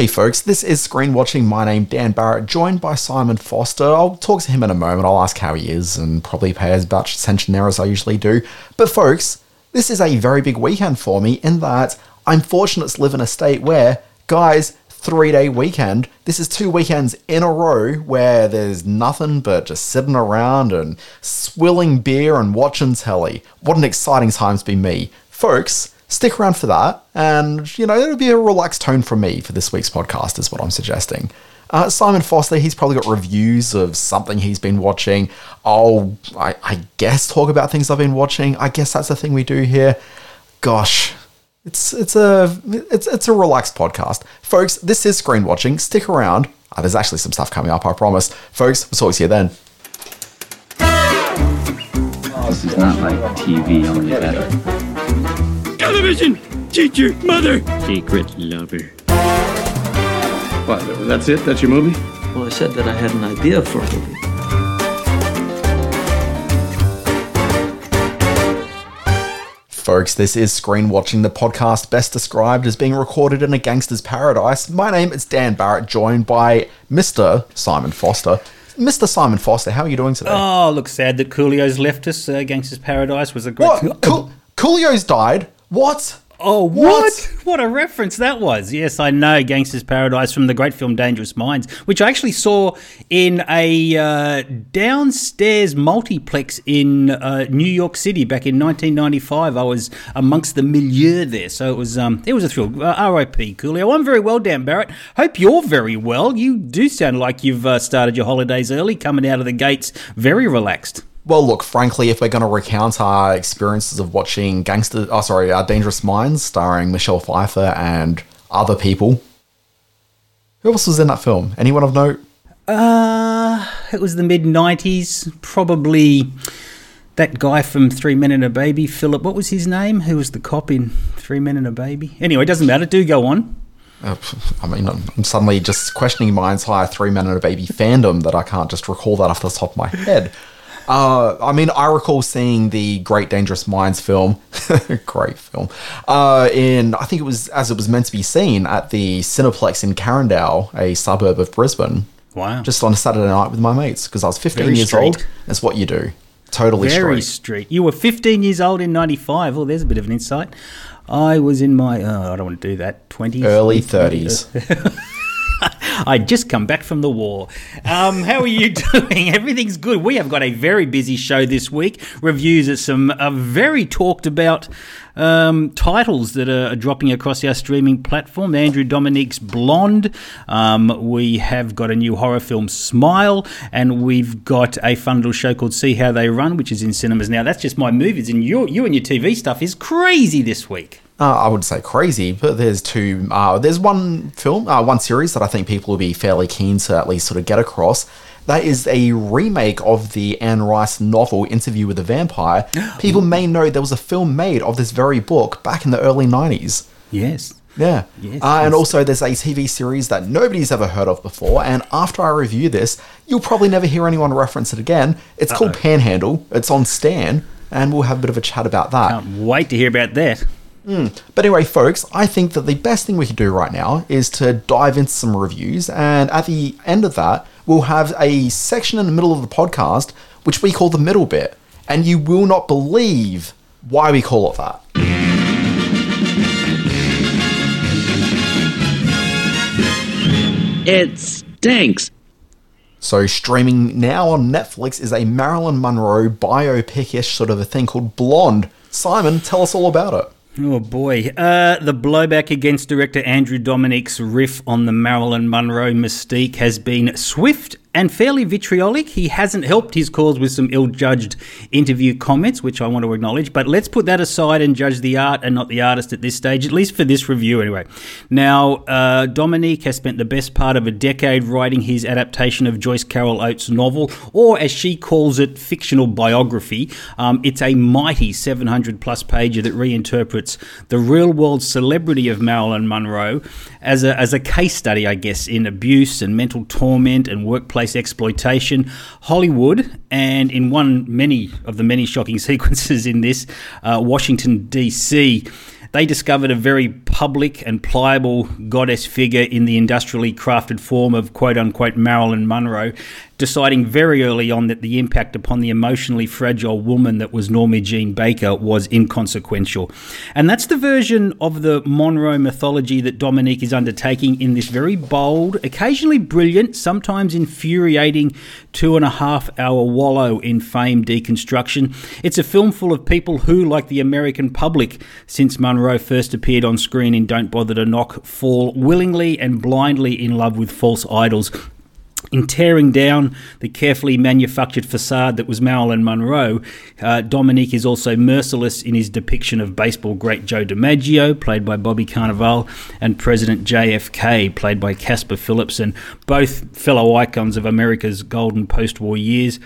Hey folks, this is Screen Watching. My name Dan Barrett, joined by Simon Foster. I'll talk to him in a moment. I'll ask how he is and probably pay as much attention there as I usually do. But folks, this is a very big weekend for me in that I'm fortunate to live in a state where, guys, three day weekend. This is two weekends in a row where there's nothing but just sitting around and swilling beer and watching telly. What an exciting time to be me. Folks, stick around for that. And, you know, it'll be a relaxed tone from me for this week's podcast, is what I'm suggesting. Uh, Simon Foster, he's probably got reviews of something he's been watching. I'll, I, I guess, talk about things I've been watching. I guess that's the thing we do here. Gosh, it's it's a it's it's a relaxed podcast, folks. This is screen watching. Stick around. Uh, there's actually some stuff coming up. I promise, folks. We'll talk to you then. This is not like TV, only better. Television! Teacher! Mother! Secret lover. What? That's it? That's your movie? Well, I said that I had an idea for a movie. Folks, this is Screen Watching, the podcast best described as being recorded in a gangster's paradise. My name is Dan Barrett, joined by Mr. Simon Foster. Mr. Simon Foster, how are you doing today? Oh, look, sad that Coolio's left us. Uh, Gangster's Paradise was a great. what? Cool- Coolio's died? What? Oh, what? What a reference that was. Yes, I know Gangster's Paradise from the great film Dangerous Minds, which I actually saw in a uh, downstairs multiplex in uh, New York City back in 1995. I was amongst the milieu there, so it was um, it was a thrill. Uh, R.I.P. Coolio. I'm very well, Dan Barrett. Hope you're very well. You do sound like you've uh, started your holidays early, coming out of the gates very relaxed. Well, look, frankly, if we're going to recount our experiences of watching Gangster, oh, sorry, uh, Dangerous Minds, starring Michelle Pfeiffer and other people, who else was in that film? Anyone of note? Uh, it was the mid 90s. Probably that guy from Three Men and a Baby, Philip. What was his name? Who was the cop in Three Men and a Baby? Anyway, it doesn't matter. Do go on. Uh, I mean, I'm I'm suddenly just questioning my entire Three Men and a Baby fandom that I can't just recall that off the top of my head. Uh, I mean, I recall seeing the Great Dangerous Minds film, great film, uh, in I think it was as it was meant to be seen at the Cineplex in Carindale, a suburb of Brisbane. Wow. Just on a Saturday night with my mates because I was 15 Very years straight. old. That's what you do. Totally Very straight. straight. You were 15 years old in 95. Oh, there's a bit of an insight. I was in my, oh, I don't want to do that, 20s. Early 30s. I'd just come back from the war. Um, how are you doing? Everything's good. We have got a very busy show this week. Reviews of some uh, very talked about um, titles that are dropping across our streaming platform. Andrew Dominik's Blonde. Um, we have got a new horror film, Smile, and we've got a fun little show called See How They Run, which is in cinemas now. That's just my movies, and your you and your TV stuff is crazy this week. Uh, I would say crazy, but there's two. Uh, there's one film, uh, one series that I think people will be fairly keen to at least sort of get across. That is a remake of the Anne Rice novel Interview with a Vampire. People may know there was a film made of this very book back in the early 90s. Yes. Yeah. Yes, uh, and also, there's a TV series that nobody's ever heard of before. And after I review this, you'll probably never hear anyone reference it again. It's called Panhandle. It's on Stan, and we'll have a bit of a chat about that. Can't wait to hear about that. Hmm. But anyway, folks, I think that the best thing we can do right now is to dive into some reviews. And at the end of that, we'll have a section in the middle of the podcast, which we call the middle bit. And you will not believe why we call it that. It stinks. So, streaming now on Netflix is a Marilyn Monroe biopic ish sort of a thing called Blonde. Simon, tell us all about it. Oh boy. Uh, the blowback against director Andrew Dominik's riff on the Marilyn Monroe mystique has been swift and fairly vitriolic. He hasn't helped his cause with some ill judged interview comments, which I want to acknowledge, but let's put that aside and judge the art and not the artist at this stage, at least for this review anyway. Now, uh, Dominik has spent the best part of a decade writing his adaptation of Joyce Carol Oates' novel, or as she calls it, fictional biography. Um, it's a mighty 700 plus pager that reinterprets the real world celebrity of Marilyn Monroe as a, as a case study, I guess, in abuse and mental torment and workplace exploitation, Hollywood, and in one many of the many shocking sequences in this, uh, Washington D.C. They discovered a very public and pliable goddess figure in the industrially crafted form of quote unquote Marilyn Monroe, deciding very early on that the impact upon the emotionally fragile woman that was Normie Jean Baker was inconsequential. And that's the version of the Monroe mythology that Dominik is undertaking in this very bold, occasionally brilliant, sometimes infuriating two and a half hour wallow in fame deconstruction. It's a film full of people who, like the American public, since Monroe first appeared on screen in Don't Bother to Knock, fall willingly and blindly in love with false idols in tearing down the carefully manufactured facade that was Marilyn Monroe, uh, Dominik is also merciless in his depiction of baseball great Joe DiMaggio, played by Bobby Cannavale, and President JFK, played by Caspar Phillips, and both fellow icons of America's golden post war years.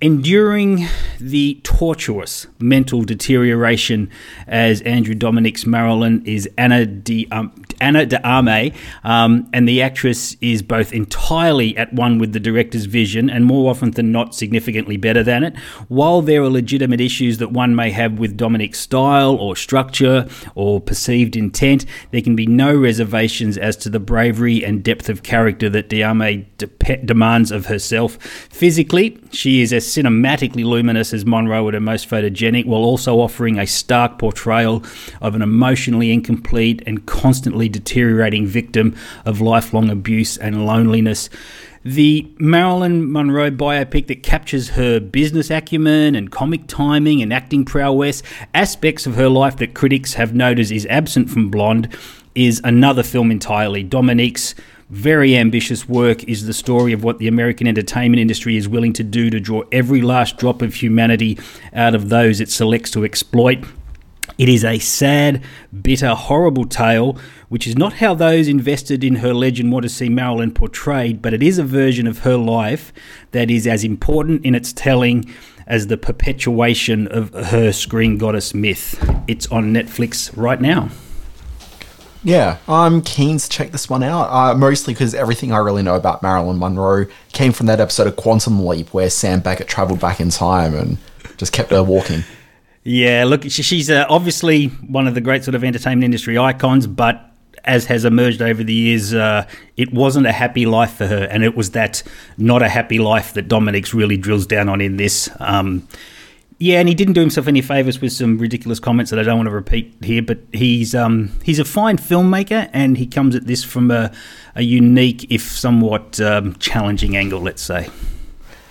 Enduring the tortuous mental deterioration as Andrew Dominik's Marilyn is Anna de, um, Ana de Armas, um, and the actress is both entirely at one with the director's vision and more often than not significantly better than it. While there are legitimate issues that one may have with Dominik's style or structure or perceived intent, there can be no reservations as to the bravery and depth of character that de Armas de- demands of herself. Physically, she is as cinematically luminous as Monroe at her most photogenic, while also offering a stark portrayal of an emotionally incomplete and constantly deteriorating victim of lifelong abuse and loneliness. The Marilyn Monroe biopic that captures her business acumen and comic timing and acting prowess, aspects of her life that critics have noted is absent from Blonde, is another film entirely. Dominik's very ambitious work is the story of what the American entertainment industry is willing to do to draw every last drop of humanity out of those it selects to exploit. It is a sad, bitter, horrible tale, which is not how those invested in her legend want to see Marilyn portrayed, but it is a version of her life that is as important in its telling as the perpetuation of her screen goddess myth. It's on Netflix right now. Yeah, I'm keen to check this one out. Uh, mostly because everything I really know about Marilyn Monroe came from that episode of Quantum Leap where Sam Beckett traveled back in time and just kept her walking. Yeah, look, she's uh, obviously one of the great sort of entertainment industry icons, but as has emerged over the years, uh, it wasn't a happy life for her, and it was that not a happy life that Dominik's really drills down on in this. Um, yeah, and he didn't do himself any favors with some ridiculous comments that I don't want to repeat here. But he's um, he's a fine filmmaker, and he comes at this from a, a unique, if somewhat um, challenging angle, let's say.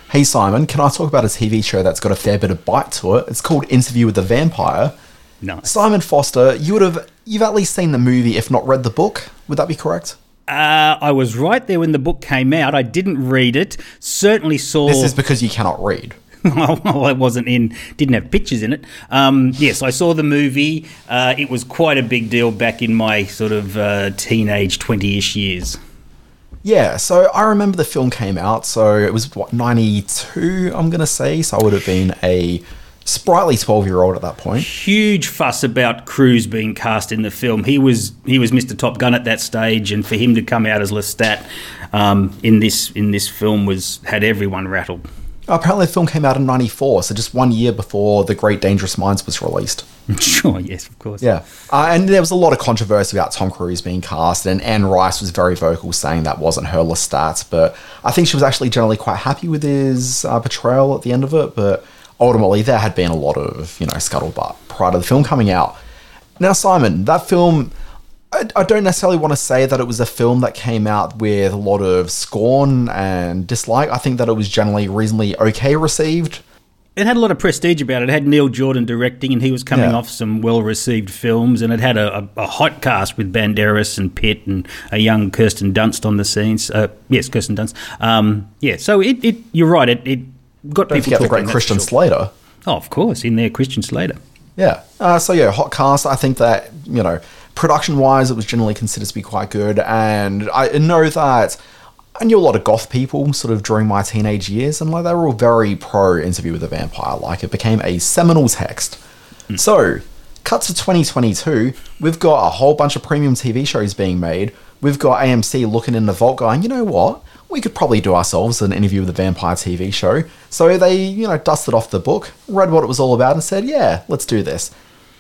Hey Simon, can I talk about a TV show that's got a fair bit of bite to it? It's called Interview with the Vampire. Nice. Simon Foster, you would have you've at least seen the movie, if not read the book. Would that be correct? Uh, I was right there when the book came out. I didn't read it. Certainly saw. This is because you cannot read. well, it wasn't in, didn't have pictures in it. Um, yes, I saw the movie. Uh, it was quite a big deal back in my sort of uh, teenage 20 ish years. Yeah, so I remember the film came out, so it was what, 92, I'm going to say. So I would have been a sprightly 12 year old at that point. Huge fuss about Cruise being cast in the film. He was he was Mr. Top Gun at that stage, and for him to come out as Lestat um, in this in this film was had everyone rattled. Apparently, the film came out in 94, so just one year before The Great Dangerous Minds was released. sure, yes, of course. Yeah. Uh, and there was a lot of controversy about Tom Cruise being cast, and Anne Rice was very vocal saying that wasn't her Lestat, but I think she was actually generally quite happy with his uh, portrayal at the end of it, but ultimately there had been a lot of, you know, scuttlebutt prior to the film coming out. Now, Simon, that film I, I don't necessarily want to say that it was a film that came out with a lot of scorn and dislike. I think that it was generally reasonably okay received. It had a lot of prestige about it. It had Neil Jordan directing, and he was coming Yeah. off some well-received films, and it had a, a, a hot cast with Banderas and Pitt and a young Kirsten Dunst on the scenes. Uh, yes, Kirsten Dunst. Um, yeah, so it, it you're right. It, it got Don't people forget the great Christian sure. Slater. Oh, of course, in there, Christian Slater. Yeah. Uh, so yeah, hot cast. I think that you know, production wise, it was generally considered to be quite good, and I know that I knew a lot of goth people sort of during my teenage years, and like they were all very pro Interview with the Vampire. Like it became a seminal text. Hmm. So, cut to 2022, we've got a whole bunch of premium TV shows being made. We've got AMC looking in the vault, going, you know what? We could probably do ourselves an interview with the vampire TV show. So they, you know, dusted off the book, read what it was all about, and said, yeah, let's do this.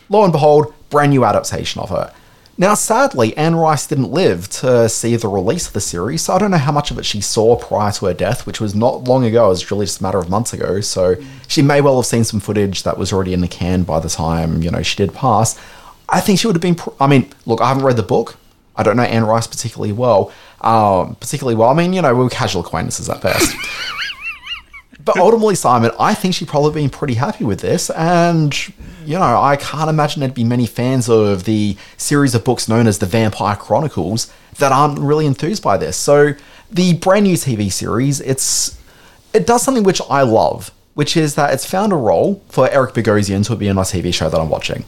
Lo and behold, brand new adaptation of it. Now, sadly, Anne Rice didn't live to see the release of the series, so I don't know how much of it she saw prior to her death, which was not long ago, it was really just a matter of months ago. So she may well have seen some footage that was already in the can by the time, you know, she did pass. I think she would have been. Pr- I mean, look, I haven't read the book. I don't know Anne Rice particularly well. Um, particularly well. I mean, you know, we were casual acquaintances at best. but ultimately, Simon, I think she'd probably been pretty happy with this. And, you know, I can't imagine there'd be many fans of the series of books known as the Vampire Chronicles that aren't really enthused by this. So the brand new TV series, it's it does something which I love, which is that it's found a role for Eric Bogosian to be in my TV show that I'm watching.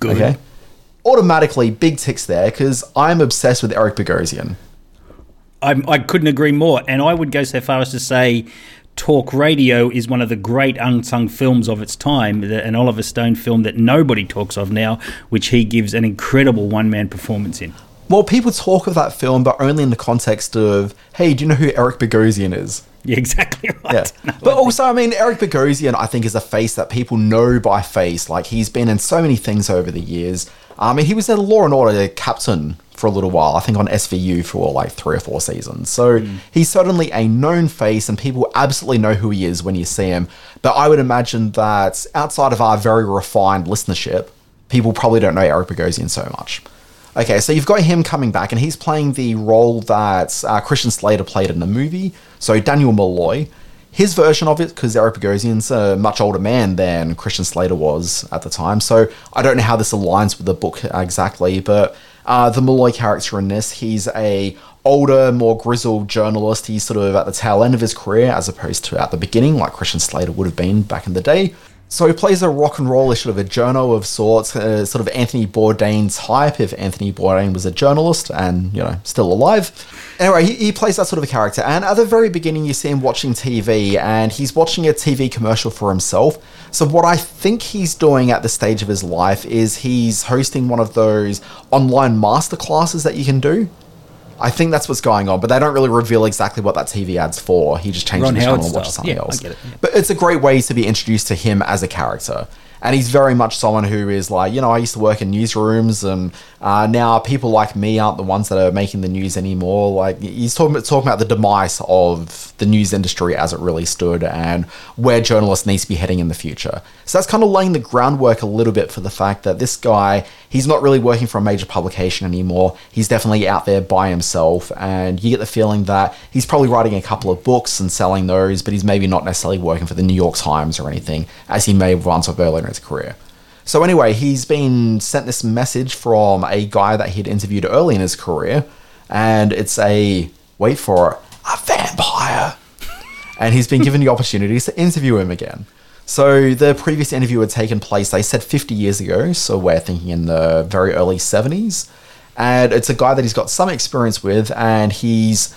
Good. Okay. Automatically, big ticks there because I'm obsessed with Eric Bogosian. I, I couldn't agree more, and I would go so far as to say. Talk Radio is one of the great unsung films of its time, an Oliver Stone film that nobody talks of now, which he gives an incredible one man performance in. Well, people talk of that film, but only in the context of, hey, do you know who Eric Bogosian is? Yeah, exactly right. Yeah. No, but also, I mean, Eric Bogosian, I think, is a face that people know by face. Like, he's been in so many things over the years. I mean, he was a Law and Order captain for a little while, I think on SVU for like three or four seasons. So he's certainly a known face, and people absolutely know who he is when you see him. But I would imagine that outside of our very refined listenership, people probably don't know Eric Bogosian so much. Okay, so you've got him coming back, and he's playing the role that uh, Christian Slater played in the movie. So Daniel Malloy, his version of it, because Eric Bogosian's a much older man than Christian Slater was at the time. So I don't know how this aligns with the book exactly, but uh, the Malloy character in this, he's a older, more grizzled journalist. He's sort of at the tail end of his career, as opposed to at the beginning, like Christian Slater would have been back in the day. So he plays a rock and rollish sort of a journo of sorts, uh, sort of Anthony Bourdain's type, if Anthony Bourdain was a journalist and, you know, still alive. Anyway, he, he plays that sort of a character. And at the very beginning, you see him watching TV, and he's watching a TV commercial for himself. So what I think he's doing at the stage of his life is he's hosting one of those online masterclasses that you can do. I think that's what's going on, but they don't really reveal exactly what that TV ad's for. He just changes Ron the Howard channel and watches style. something Yeah, I else. get it, yeah. But it's a great way to be introduced to him as a character. And he's very much someone who is like, you know, I used to work in newsrooms, and uh, now people like me aren't the ones that are making the news anymore. Like he's talking talking about the demise of the news industry as it really stood, and where journalists needs to be heading in the future. So that's kind of laying the groundwork a little bit for the fact that this guy, he's not really working for a major publication anymore. He's definitely out there by himself, and you get the feeling that he's probably writing a couple of books and selling those, but he's maybe not necessarily working for the New York Times or anything, as he may have once have earlier in his career. So anyway, he's been sent this message from a guy that he'd interviewed early in his career, and it's a wait for it, a vampire. and he's been given the opportunity to interview him again. So the previous interview had taken place, they said 50 years ago, so we're thinking in the very early 70s. And it's a guy that he's got some experience with, and he's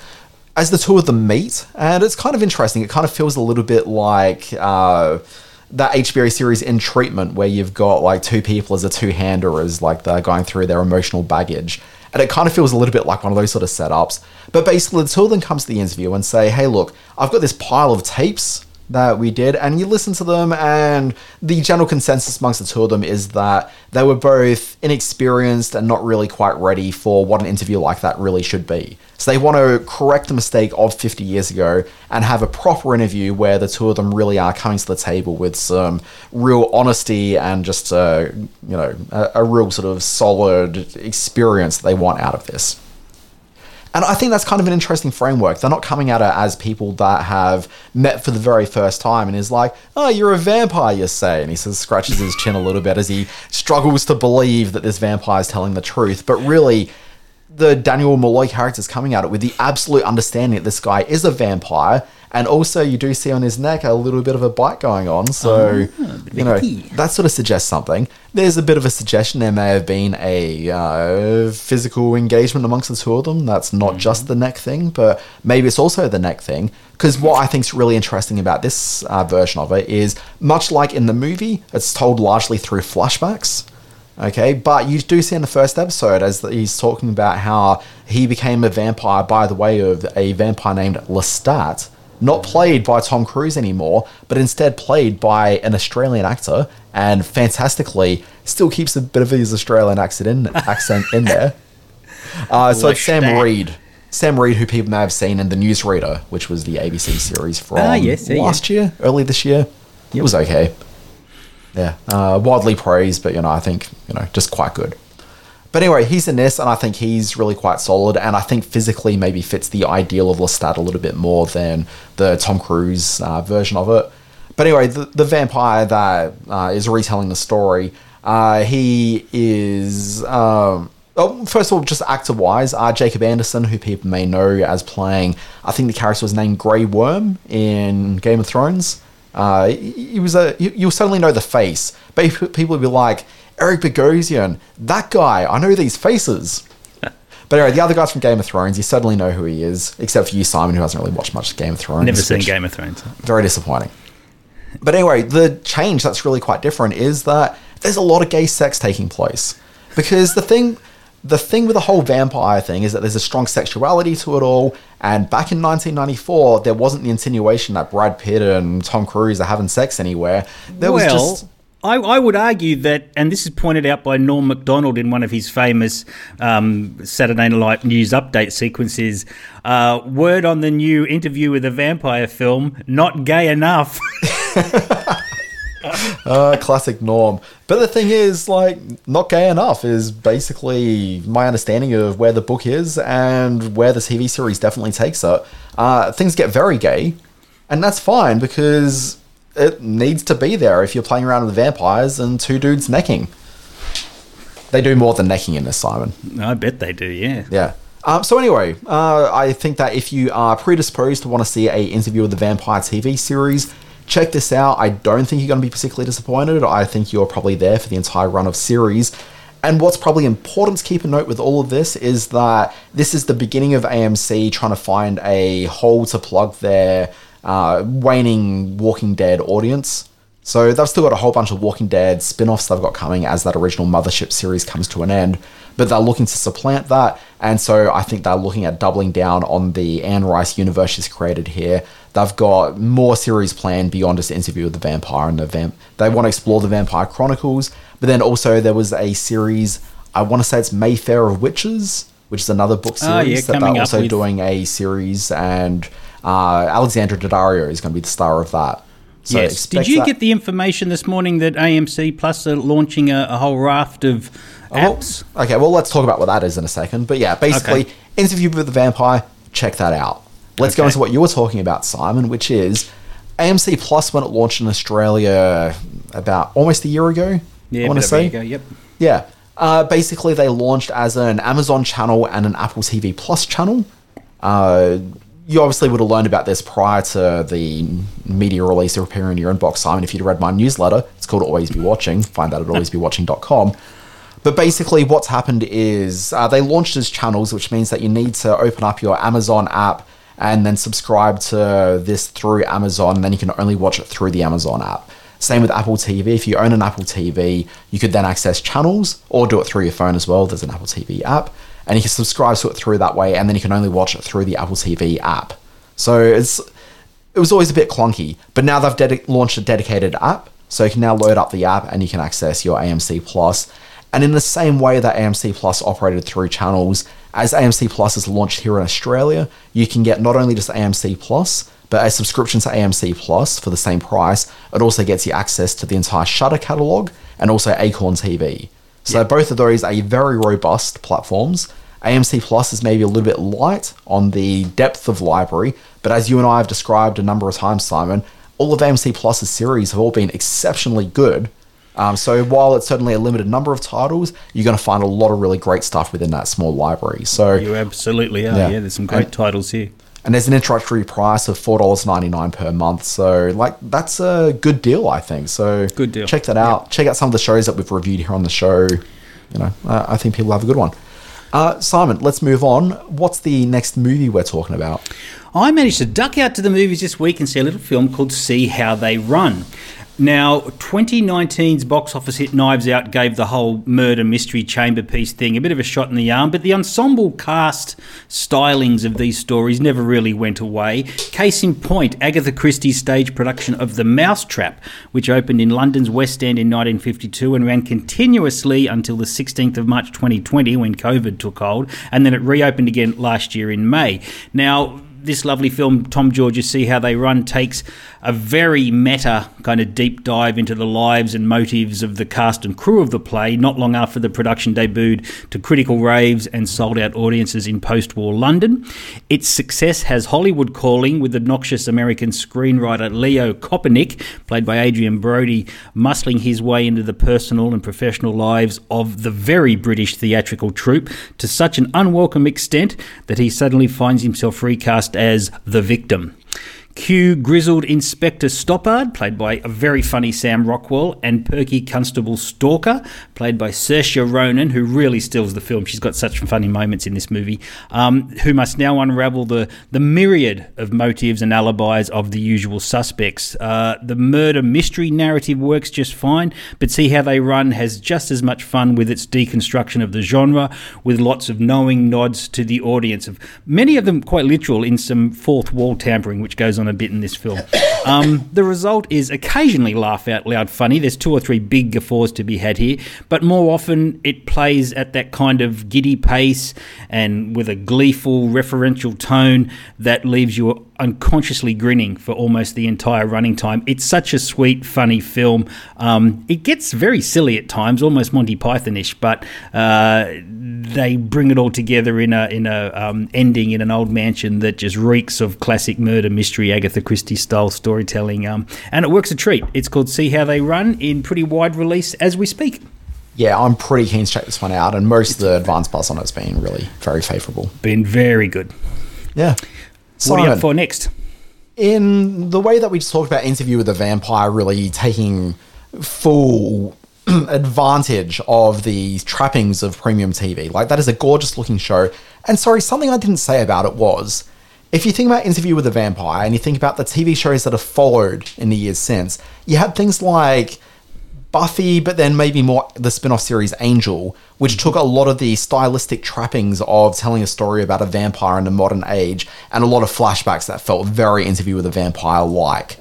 as the two of them meet, and it's kind of interesting. It kind of feels a little bit like uh, that HBO series In Treatment, where you've got like two people as a two-hander, as like they're going through their emotional baggage, and it kind of feels a little bit like one of those sort of setups. But basically, the two of them come to the interview and say, "Hey, look, I've got this pile of tapes." That we did, and you listen to them, and the general consensus amongst the two of them is that they were both inexperienced and not really quite ready for what an interview like that really should be. So they want to correct the mistake of 50 years ago and have a proper interview where the two of them really are coming to the table with some real honesty and just uh, you know a, a real sort of solid experience that they want out of this. And I think that's kind of an interesting framework. They're not coming at it as people that have met for the very first time and is like, oh, you're a vampire, you say. And he says, scratches his chin a little bit as he struggles to believe that this vampire is telling the truth. But really, the Daniel Malloy character is coming at it with the absolute understanding that this guy is a vampire. And also, you do see on his neck a little bit of a bite going on. So, you know, that sort of suggests something. There's a bit of a suggestion there may have been a uh, physical engagement amongst the two of them. That's not just the neck thing, but maybe it's also the neck thing. Because what I think is really interesting about this uh, version of it is much like in the movie, it's told largely through flashbacks. Okay, but you do see in the first episode as he's talking about how he became a vampire by the way of a vampire named Lestat, not played by Tom Cruise anymore, but instead played by an Australian actor, and fantastically still keeps a bit of his Australian accent in, accent in there. Uh, so it's Sam that. Reid. Sam Reid, who people may have seen in The Newsreader, which was the ABC series from Ah, yes, yeah, last year, early this year. It was okay. Yeah, uh, widely praised, but you know, I think you know, just quite good. But anyway, he's in this, and I think he's really quite solid, and I think physically maybe fits the ideal of Lestat a little bit more than the Tom Cruise uh, version of it. But anyway, the, the vampire that uh, is retelling the story, uh, he is. Um, Oh, first of all, just actor wise, uh, Jacob Anderson, who people may know as playing, I think the character was named Grey Worm in Game of Thrones. Uh, he, was a. You, you'll certainly know the face, but people will be like Eric Bogosian, that guy. I know these faces. but anyway, the other guys from Game of Thrones, you certainly know who he is, except for you, Simon, who hasn't really watched much Game of Thrones. Never seen Game of Thrones. very disappointing. But anyway, the change that's really quite different is that there's a lot of gay sex taking place. Because the thing the thing with the whole vampire thing is that there's a strong sexuality to it all, and back in 1994, there wasn't the insinuation that Brad Pitt and Tom Cruise are having sex anywhere. There was just I, I would argue that, and this is pointed out by Norm MacDonald in one of his famous um, Saturday Night News update sequences. Uh, word on the new interview with the vampire film: not gay enough. uh, classic norm. But the thing is, like, not gay enough is basically my understanding of where the book is and where the TV series definitely takes it. Uh, things get very gay, and that's fine because it needs to be there if you're playing around with vampires and two dudes necking. They do more than necking in this, Simon. I bet they do. Yeah. Yeah. Um, so anyway, uh, I think that if you are predisposed to want to see a interview with the Vampire TV series, check this out. I don't think you're going to be particularly disappointed. I think you're probably there for the entire run of series. And what's probably important to keep a note with all of this is that this is the beginning of AMC trying to find a hole to plug their uh, waning Walking Dead audience. So they've still got a whole bunch of Walking Dead spin-offs they've got coming as that original Mothership series comes to an end. But they're looking to supplant that, and so I think they're looking at doubling down on the Anne Rice universe she's created here. They've got more series planned beyond just Interview with the Vampire and the Vamp. They want to explore the Vampire Chronicles, but then also there was a series. I want to say it's Mayfair of Witches, which is another book series Oh, yeah, that they're also with- doing a series, and uh, Alexandra Daddario is going to be the star of that. So yes. Did you that- get the information this morning that AMC Plus are launching a, a whole raft of Well, apps? okay, well, let's talk about what that is in a second. But yeah, basically, Okay. Interview with the Vampire, check that out. Let's go into what you were talking about, Simon, which is AMC Plus when it launched in Australia about almost a year ago. yeah, I want to say. ego, Yep. Yeah. Uh, basically, they launched as an Amazon channel and an Apple TV Plus channel. Uh, you obviously would have learned about this prior to the media release or appearing in your inbox, Simon. If you'd read my newsletter, it's called Always Be Watching. Find that at alwaysbewatching.com. But basically, what's happened is uh, they launched as channels, which means that you need to open up your Amazon app and then subscribe to this through Amazon, and then you can only watch it through the Amazon app. Same with Apple TV. If you own an Apple TV, you could then access channels or do it through your phone as well. There's an Apple TV app, and you can subscribe to it through that way, and then you can only watch it through the Apple TV app. So it's it was always a bit clunky, but now they've dedi- launched a dedicated app, so you can now load up the app and you can access your AMC Plus. And in the same way that AMC Plus operated through channels, as AMC Plus is launched here in Australia, you can get not only just AMC Plus, but a subscription to AMC Plus for the same price. It also gets you access to the entire Shudder catalog and also Acorn TV. So both of those are very robust platforms. AMC Plus is maybe a little bit light on the depth of library, but as you and I have described a number of times, Simon, all of AMC Plus's series have all been exceptionally good. Um, so while it's certainly a limited number of titles, you're going to find a lot of really great stuff within that small library. So You absolutely are. Yeah. Yeah, there's some great And- titles here. and there's an introductory price of four dollars ninety nine per month. So like that's a good deal, I think. So Good deal. Check that out. Check out some of the shows that we've reviewed here on the show. You know, uh, I think people have a good one. Uh, Simon, let's move on. What's the next movie we're talking about? I managed to duck out to the movies this week and see a little film called See How They Run. Now, 2019's box office hit Knives Out gave the whole murder mystery chamber piece thing a bit of a shot in the arm, but the ensemble cast stylings of these stories never really went away. Case in point, Agatha Christie's stage production of The Mousetrap, which opened in London's West End in 1952 and ran continuously until the 16th of March 2020 when COVID took hold, and then it reopened again last year in May. Now, this lovely film, Tom George's See How They Run, takes a very meta kind of deep dive into the lives and motives of the cast and crew of the play not long after the production debuted to critical raves and sold out audiences in post war London. Its success has Hollywood calling, with obnoxious American screenwriter Leo Kopernick, played by Adrien Brody, muscling his way into the personal and professional lives of the very British theatrical troupe to such an unwelcome extent that he suddenly finds himself recast as the victim. Cue grizzled Inspector Stoppard, played by a very funny Sam Rockwell, and perky Constable Stalker, played by Saoirse Ronan, who really steals the film. She's got such funny moments in this movie, um, who must now unravel the, the myriad of motives and alibis of the usual suspects. Uh, the murder mystery narrative works just fine, but See How They Run has just as much fun with its deconstruction of the genre, with lots of knowing nods to the audience, of many of them quite literal in some fourth wall tampering, which goes on a bit in this film. Um, the result is occasionally laugh out loud funny. There's two or three big guffaws to be had here, but more often it plays at that kind of giddy pace and with a gleeful referential tone that leaves you unconsciously grinning for almost the entire running time. It's such a sweet, funny film. Um, it gets very silly at times, almost Monty Pythonish, but uh, they bring it all together in a in a um, ending in an old mansion that just reeks of classic murder mystery Agatha Christie style storytelling. Um, and it works a treat. It's called See How They Run in pretty wide release as we speak. Yeah, I'm pretty keen to check this one out, and most of the advance buzz on it's been really very favourable. Been very good. Yeah. What are you Simon, up for next? in the way that we just talked about Interview with the Vampire really taking full advantage of the trappings of premium TV. Like that is a gorgeous looking show. And sorry, something I didn't say about it was if you think about Interview with the Vampire and you think about the TV shows that have followed in the years since, you had things like Buffy, but then maybe more the spin off series Angel, which took a lot of the stylistic trappings of telling a story about a vampire in the modern age and a lot of flashbacks that felt very interview with a vampire like.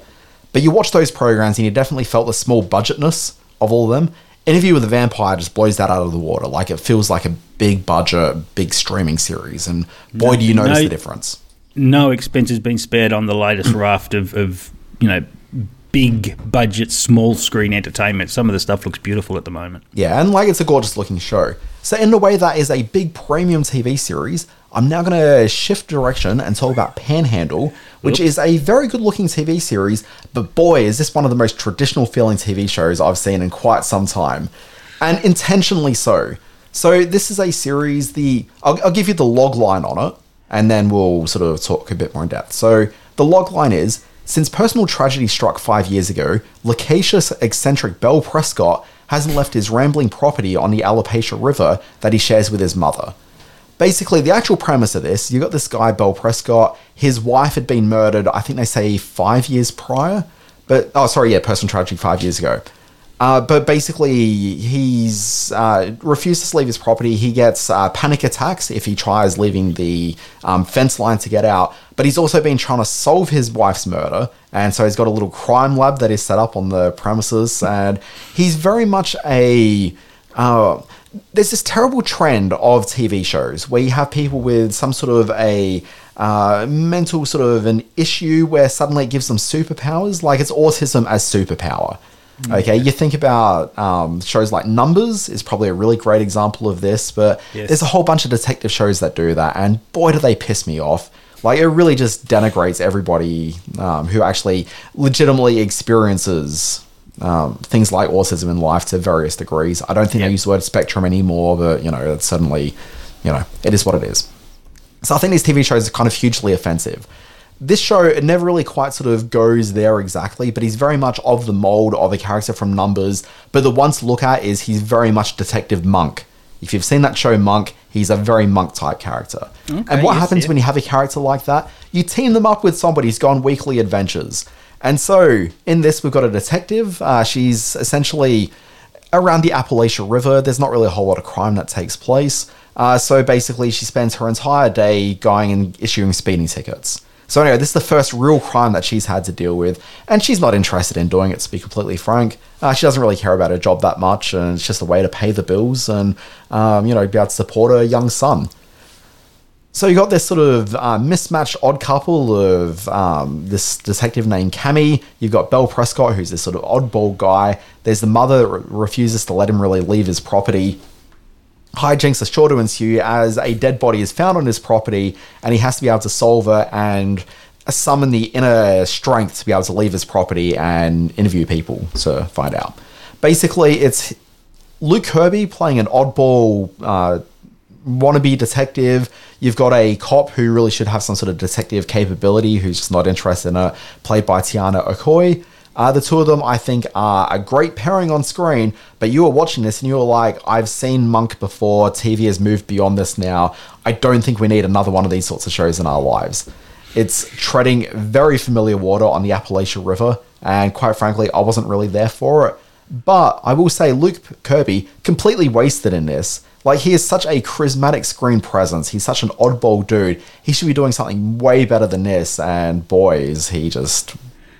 But you watch those programs and you definitely felt the small budgetness of all of them. Interview with a Vampire just blows that out of the water. Like it feels like a big budget, big streaming series. And boy, do you notice no- the difference. No expense has been spared on the latest raft of, of you know big budget small screen entertainment. Some of the stuff looks beautiful at the moment. Yeah, and like it's a gorgeous looking show. So, in a way that is a big premium TV series, I'm now going to shift direction and talk about Panhandle, which is a very good looking TV series, but boy, is this one of the most traditional feeling TV shows I've seen in quite some time. And intentionally so. So, this is a series, the I'll, I'll give you the log line on it, and then we'll sort of talk a bit more in depth. So, the log line is since personal tragedy struck five years ago, loquacious, eccentric Bell Prescott hasn't left his rambling property on the Alopecia River that he shares with his mother. Basically, the actual premise of this, you got this guy, Bell Prescott, his wife had been murdered, I think they say five years prior, but, oh, sorry, yeah, personal tragedy five years ago. Uh, but basically, he's uh, refuses to leave his property. He gets uh, panic attacks if he tries leaving the um, fence line to get out. But he's also been trying to solve his wife's murder, and so he's got a little crime lab that is set up on the premises. And he's very much a uh, there's this terrible trend of TV shows where you have people with some sort of a uh, mental sort of an issue where suddenly it gives them superpowers, like it's autism as superpower. Okay, you think about um, shows like Numbers is probably a really great example of this, but Yes. there's a whole bunch of detective shows that do that, and boy, do they piss me off. Like, it really just denigrates everybody um, who actually legitimately experiences um, things like autism in life to various degrees. I don't think Yep. they use the word spectrum anymore, but, you know, it's suddenly, you know, it is what it is. So I think these TV shows are kind of hugely offensive. This show it never really quite sort of goes there exactly, but he's very much of the mold of a character from Numbers. But the one to look at is he's very much Detective Monk. If you've seen that show Monk, he's a very monk type character. and what happens when you have a character like that? You team them up with somebody who's gone weekly adventures. And so in this, we've got a detective. Uh, she's essentially around the Appalachia River. There's not really a whole lot of crime that takes place. Uh, so basically, she spends her entire day going and issuing speeding tickets. So anyway, this is the first real crime that she's had to deal with, and she's not interested in doing it. To be completely frank, uh, she doesn't really care about her job that much, and it's just a way to pay the bills and um, you know be able to support her young son. So you got this sort of uh, mismatched odd couple of um, this detective named Cammy. You've got Bell Prescott, who's this sort of oddball guy. There's the mother that re- refuses to let him really leave his property. Hijinks are sure to ensue as a dead body is found on his property, and he has to be able to solve it and summon the inner strength to be able to leave his property and interview people to find out. Basically, it's Luke Kirby playing an oddball uh, wannabe detective. You've got a cop who really should have some sort of detective capability who's just not interested in it, played by Tiana Okoye. Uh, the two of them, I think, are a great pairing on screen, but you were watching this and you were like, I've seen Monk before, TV has moved beyond this now. I don't think we need another one of these sorts of shows in our lives. It's treading very familiar water on the Appalachia River, and quite frankly, I wasn't really there for it. But I will say, Luke Kirby completely wasted in this. Like, he is such a charismatic screen presence. He's such an oddball dude. He should be doing something way better than this, and boy, is he just,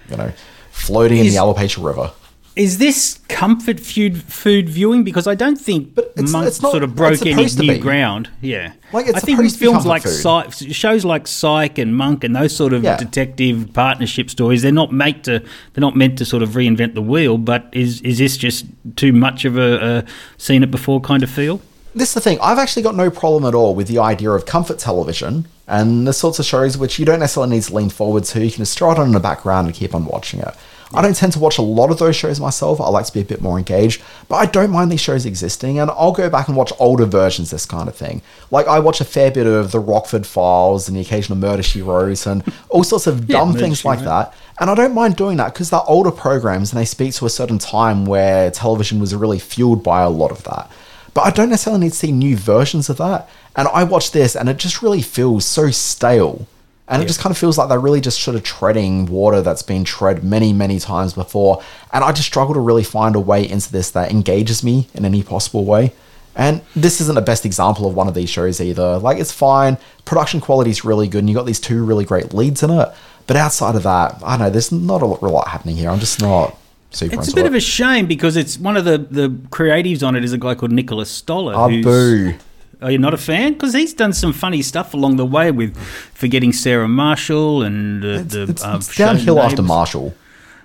you know, floating in the Appalachia River. Is this comfort food food viewing? Because I don't think But it's- Monk it's not- sort of broke any new ground. Yeah, Like, it's I think with supposed to be films like. Psych, shows like Psych and Monk and those sort of Yeah. detective partnership stories, they're not made to they're not meant to sort of reinvent the wheel. But is is this just too much of a, a seen it before kind of feel? This is the thing. I've actually got no problem at all with the idea of comfort television and the sorts of shows which you don't necessarily need to lean forward to. You can just throw it on in the background and keep on watching it. I don't tend to watch a lot of those shows myself. I like to be a bit more engaged, but I don't mind these shows existing, and I'll go back and watch older versions, this kind of thing. Like I watch a fair bit of the Rockford Files and the occasional Murder She Wrote and all sorts of dumb Murder, things like Wrote. that. And I don't mind doing that because they're older programs and they speak to a certain time where television was really fueled by a lot of that. But I don't necessarily need to see new versions of that. And I watch this and it just really feels so stale. And it just kind of feels like they're really just sort of treading water that's been tread many, many times before. And I just struggle to really find a way into this that engages me in any possible way. And this isn't the best example of one of these shows either. Like, it's fine. Production quality is really good, and you got these two really great leads in it. But outside of that, I don't know, there's not a lot happening here. I'm just not super It's a bit it. of a shame because it's one of the, the creatives on it is a guy called Nicholas Stoller. Who's- boo. Are you not a fan? Because he's done some funny stuff along the way with forgetting Sarah Marshall and uh, It's, the it's, um, it's downhill after Marshall.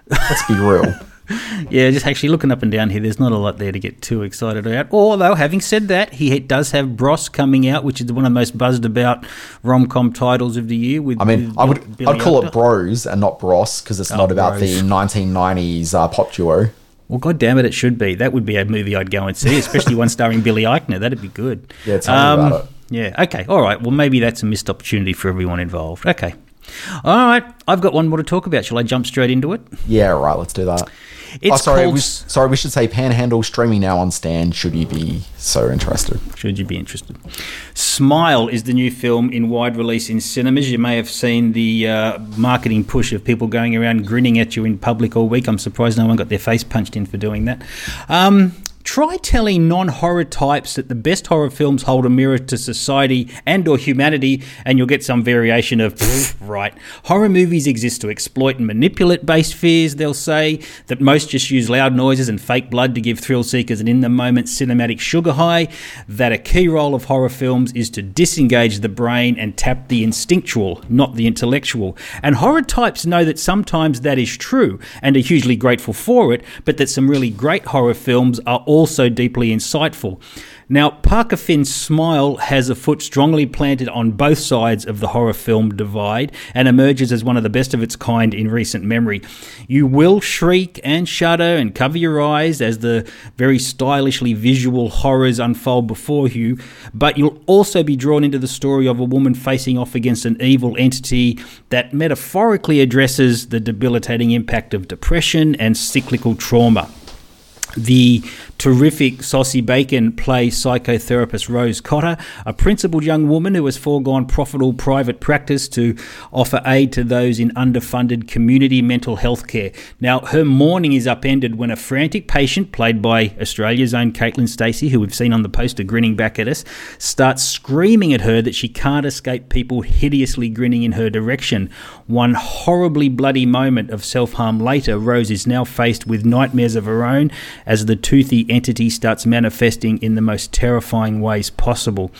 Let's be real. Yeah, just actually looking up and down here, there's not a lot there to get too excited about. Although, having said that, he does have Bros coming out, which is one of the most buzzed about rom com titles of the year. With I mean, with I would Billy I'd call it Bros and not Bros because it's Oh, not about Bros. the 1990s uh, pop duo. Well, god damn it, it should be. That would be a movie I'd go and see, especially one starring Billy Eichner. That'd be good. Yeah, tell me about it. Yeah, okay, all right. Well, maybe that's a missed opportunity for everyone involved. Okay. All right, I've got one more to talk about. Shall I jump straight into it? Yeah, right. Let's do that. It's oh, sorry. called We, sorry, we should say Panhandle streaming now on Stan. Should you be so interested? Should you be interested? Smile is the new film in wide release in cinemas. You may have seen the uh, marketing push of people going around grinning at you in public all week. I'm surprised no one got their face punched in for doing that. Um, try telling non-horror types that the best horror films hold a mirror to society and or humanity and you'll get some variation of right. Horror movies exist to exploit and manipulate based fears they'll say that most just use loud noises and fake blood to give thrill seekers an in the moment cinematic sugar high that a key role of horror films is to disengage the brain and tap the instinctual not the intellectual. And horror types know that sometimes that is true and are hugely grateful for it but that some really great horror films are also deeply insightful now, Parker Finn's smile has a foot strongly planted on both sides of the horror film divide and emerges as one of the best of its kind in recent memory. You will shriek and shudder and cover your eyes as the very stylishly visual horrors unfold before you, but you'll also be drawn into the story of a woman facing off against an evil entity that metaphorically addresses the debilitating impact of depression and cyclical trauma. The terrific Sosie Bacon plays psychotherapist Rose Cotter, a principled young woman who has foregone profitable private practice to offer aid to those in underfunded community mental health care. Now, her morning is upended when a frantic patient, played by Australia's own Caitlin Stasey, who we've seen on the poster grinning back at us, starts screaming at her that she can't escape people hideously grinning in her direction. One horribly bloody moment of self harm later, Rose is now faced with nightmares of her own as the toothy entity starts manifesting in the most terrifying ways possible.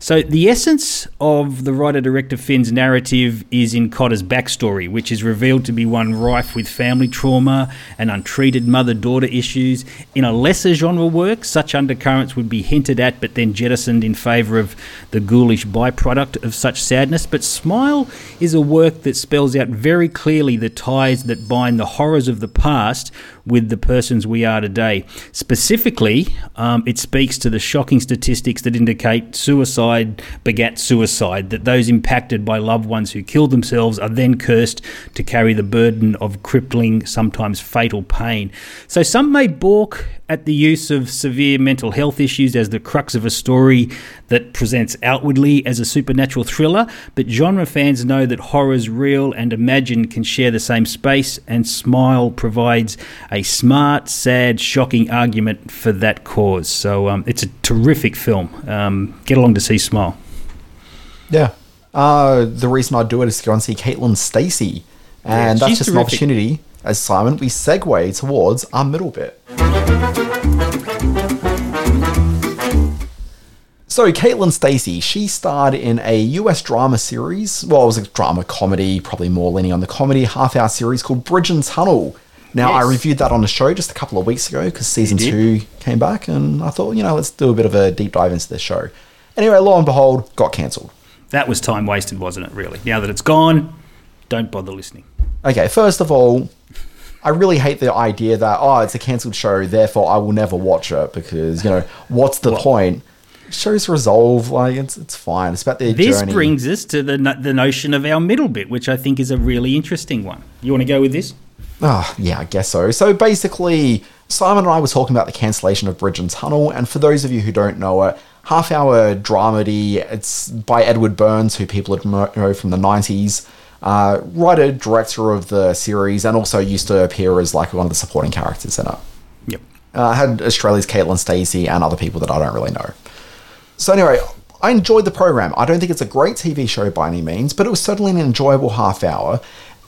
So, the essence of the writer director Finn's narrative is in Cotter's backstory, which is revealed to be one rife with family trauma and untreated mother daughter issues. In a lesser genre work, such undercurrents would be hinted at but then jettisoned in favour of the ghoulish byproduct of such sadness. But Smile is a work that spells out very clearly the ties that bind the horrors of the past with the persons we are today. Specifically, um, it speaks to the shocking statistics that indicate suicide begat suicide, that those impacted by loved ones who killed themselves are then cursed to carry the burden of crippling, sometimes fatal pain. So some may balk at the use of severe mental health issues as the crux of a story that presents outwardly as a supernatural thriller, but genre fans know that horror's real and imagined can share the same space, and Smile provides a smart, sad, shocking argument for that cause. So um, it's a terrific film. Um, get along to see Smile. Yeah. Uh, the reason I do it is to go and see Caitlin Stasey. And Yeah, that's just an opportunity, as Simon, we segue towards our middle bit. So, Caitlin Stasey, she starred in a US drama series. Well, it was a drama comedy, probably more leaning on the comedy, half hour series called Bridge and Tunnel. Now, I reviewed that on the show just a couple of weeks ago because season two came back, and I thought, you know, let's do a bit of a deep dive into this show. Anyway, lo and behold, got cancelled. That was time wasted, wasn't it, really? Now that it's gone, don't bother listening. Okay, first of all, I really hate the idea that oh, it's a cancelled show, therefore I will never watch it because you know what's the point? Shows resolve, like it's it's fine. It's about their This journey. brings us to the, no- the notion of our middle bit, which I think is a really interesting one. You want to go with this? Ah, yeah, I guess so. So basically, Simon and I were talking about the cancellation of Bridge and Tunnel, and for those of you who don't know it, half hour dramedy. It's by Edward Burns, who people know from the '90s. Uh, writer, director of the series, and also used to appear as like one of the supporting characters in it. Yep. Uh, had Australia's Caitlin Stasey and other people that I don't really know. So anyway, I enjoyed the program. I don't think it's a great TV show by any means, but it was certainly an enjoyable half hour.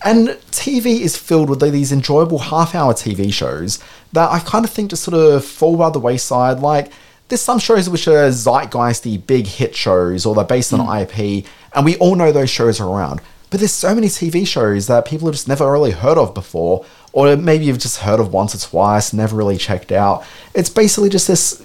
And TV is filled with these enjoyable half hour TV shows that I kind of think just sort of fall by the wayside. Like, there's some shows which are zeitgeisty, big hit shows, or they're based on IP, and we all know those shows are around. But there's so many TV shows that people have just never really heard of before, or maybe you've just heard of once or twice, never really checked out. It's basically just this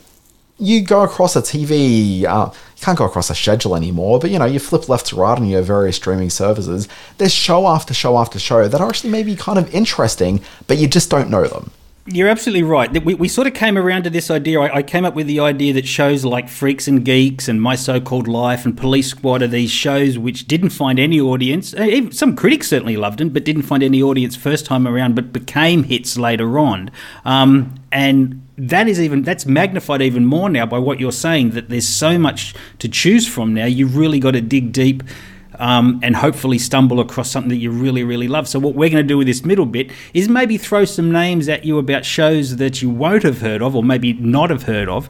you go across a TV, uh, you can't go across a schedule anymore, but you know, you flip left to right on your various streaming services. There's show after show after show that are actually maybe kind of interesting, but you just don't know them. You're absolutely right. We, we sort of came around to this idea. I, I came up with the idea that shows like Freaks and Geeks and My So Called Life and Police Squad are these shows which didn't find any audience. Uh, Some critics certainly loved them, but didn't find any audience first time around, but became hits later on. Um, and that is even that's magnified even more now by what you're saying that there's so much to choose from now. You've really got to dig deep um, and hopefully stumble across something that you really, really love. So, what we're going to do with this middle bit is maybe throw some names at you about shows that you won't have heard of or maybe not have heard of,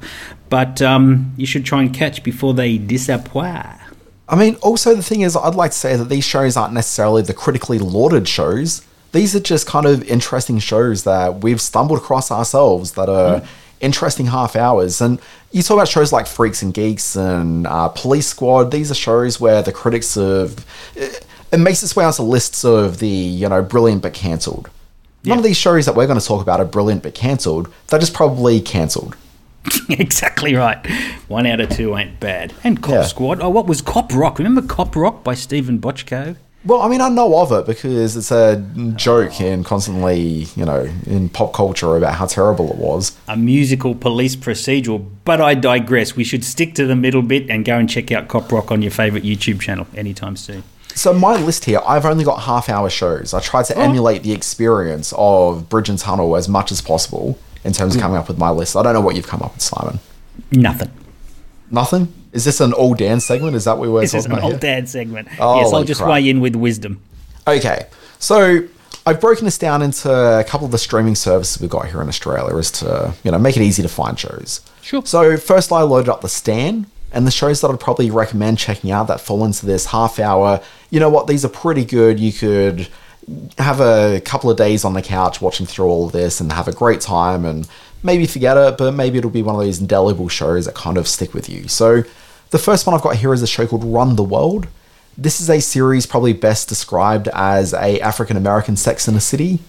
but um, you should try and catch before they disappoint. I mean, also the thing is, I'd like to say that these shows aren't necessarily the critically lauded shows. These are just kind of interesting shows that we've stumbled across ourselves that are interesting half hours. And you talk about shows like Freaks and Geeks and uh, Police Squad. These are shows where the critics have. It, it makes its way onto lists of the you know brilliant but cancelled. None of these shows that we're going to talk about are brilliant but cancelled. They're just probably cancelled. exactly right. One out of two ain't bad. And Cop Yeah. Squad. Oh, what was Cop Rock? Remember Cop Rock by Steven Bochco? Well, I mean, I know of it because it's a joke and constantly, you know, in pop culture about how terrible it was. A musical police procedural, but I digress. We should stick to the middle bit and go and check out Cop Rock on your favourite YouTube channel anytime soon. So my list here, I've only got half hour shows. I tried to oh. emulate the experience of Bridge and Tunnel as much as possible. in terms of mm. coming up with my list. I don't know what you've come up with, Simon. Nothing. Nothing. Is this an all Dan segment? Is that what we were This talking is an old here? dad segment. Oh, yes, I'll just crap. weigh in with wisdom. Okay, so I've broken this down into a couple of the streaming services we've got here in Australia, as to you know make it easy to find shows. Sure. So first, I loaded up the Stan, and the shows that I'd probably recommend checking out that fall into this half hour. You know what? These are pretty good. You could have a couple of days on the couch watching through all of this and have a great time and maybe forget it, but maybe it'll be one of those indelible shows that kind of stick with you. So the first one I've got here is a show called Run the World. This is a series probably best described as a African American Sex in a City.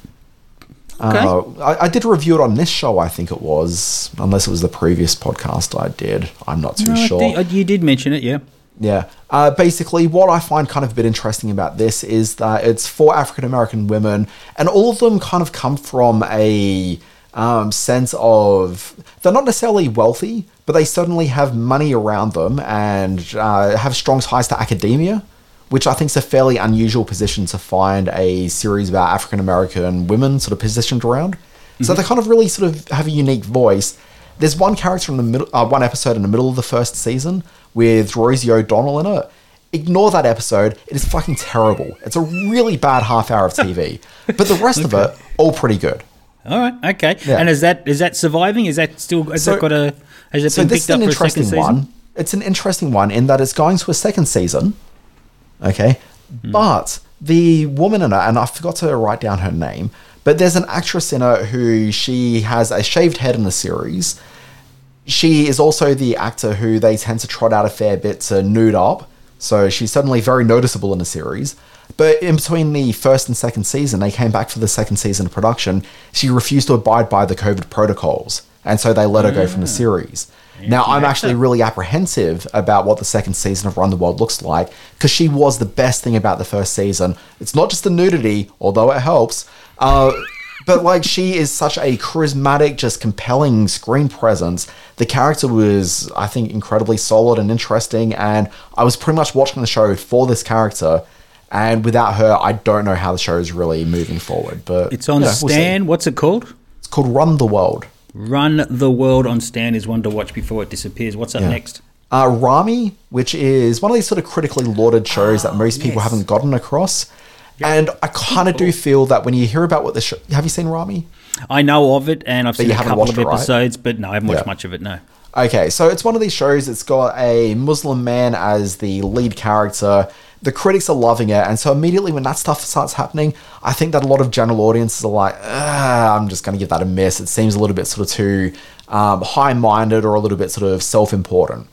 Okay. Uh, I, I did review it on this show, I think it was, unless it was the previous podcast I did. I'm not too No, sure. you did mention it, yeah. Yeah. Uh, basically, what I find kind of a bit interesting about this is that it's for African American women, and all of them kind of come from a um, sense of they're not necessarily wealthy, but they certainly have money around them and uh, have strong ties to academia, which I think is a fairly unusual position to find a series about African American women sort of positioned around. So they kind of really sort of have a unique voice. There's one character in the middle, uh, one episode in the middle of the first season with Rosie O'Donnell in it. Ignore that episode; it is fucking terrible. It's a really bad half hour of TV, but the rest of it all pretty good. All right, okay. Yeah. And is that is that surviving? Is that still has So- that got a has it So been picked up an for a second interesting season? one. It's an interesting one in that it's going to a second season. Okay, Mm-hmm. but the woman in it, and I forgot to write down her name, but there's an actress in it who she has a shaved head in the series. She is also the actor who they tend to trot out a fair bit to nude up, so she's suddenly very noticeable in the series. But in between the first and second season, they came back for the second season of production. She refused to abide by the COVID protocols, and so they let her go from the series. Now, I'm actually really apprehensive about what the second season of Run the World looks like because she was the best thing about the first season. It's not just the nudity, although it helps. Uh, but like she is such a charismatic, just compelling screen presence. The character was, I think, incredibly solid and interesting, and I was pretty much watching the show for this character. And without her, I don't know how the show is really moving forward. But It's on you know, we'll. Stan. What's it called? It's called Run the World. Run the World on Stan is one to watch before it disappears. What's up Yeah. next? Uh, Rami, which is one of these sort of critically lauded shows that most people yes. haven't gotten across. And I kind of do feel that when you hear about what the show, have you seen Rami? I know of it, and I've seen a couple watched of it, right? episodes, but no, I haven't watched Yeah. much of it. No. Okay, so it's one of these shows. It's got a Muslim man as the lead character. The critics are loving it, and so immediately when that stuff starts happening, I think that a lot of general audiences are like, "Ah, "I'm just going to give that a miss." It seems a little bit sort of too um, high-minded or a little bit sort of self-important.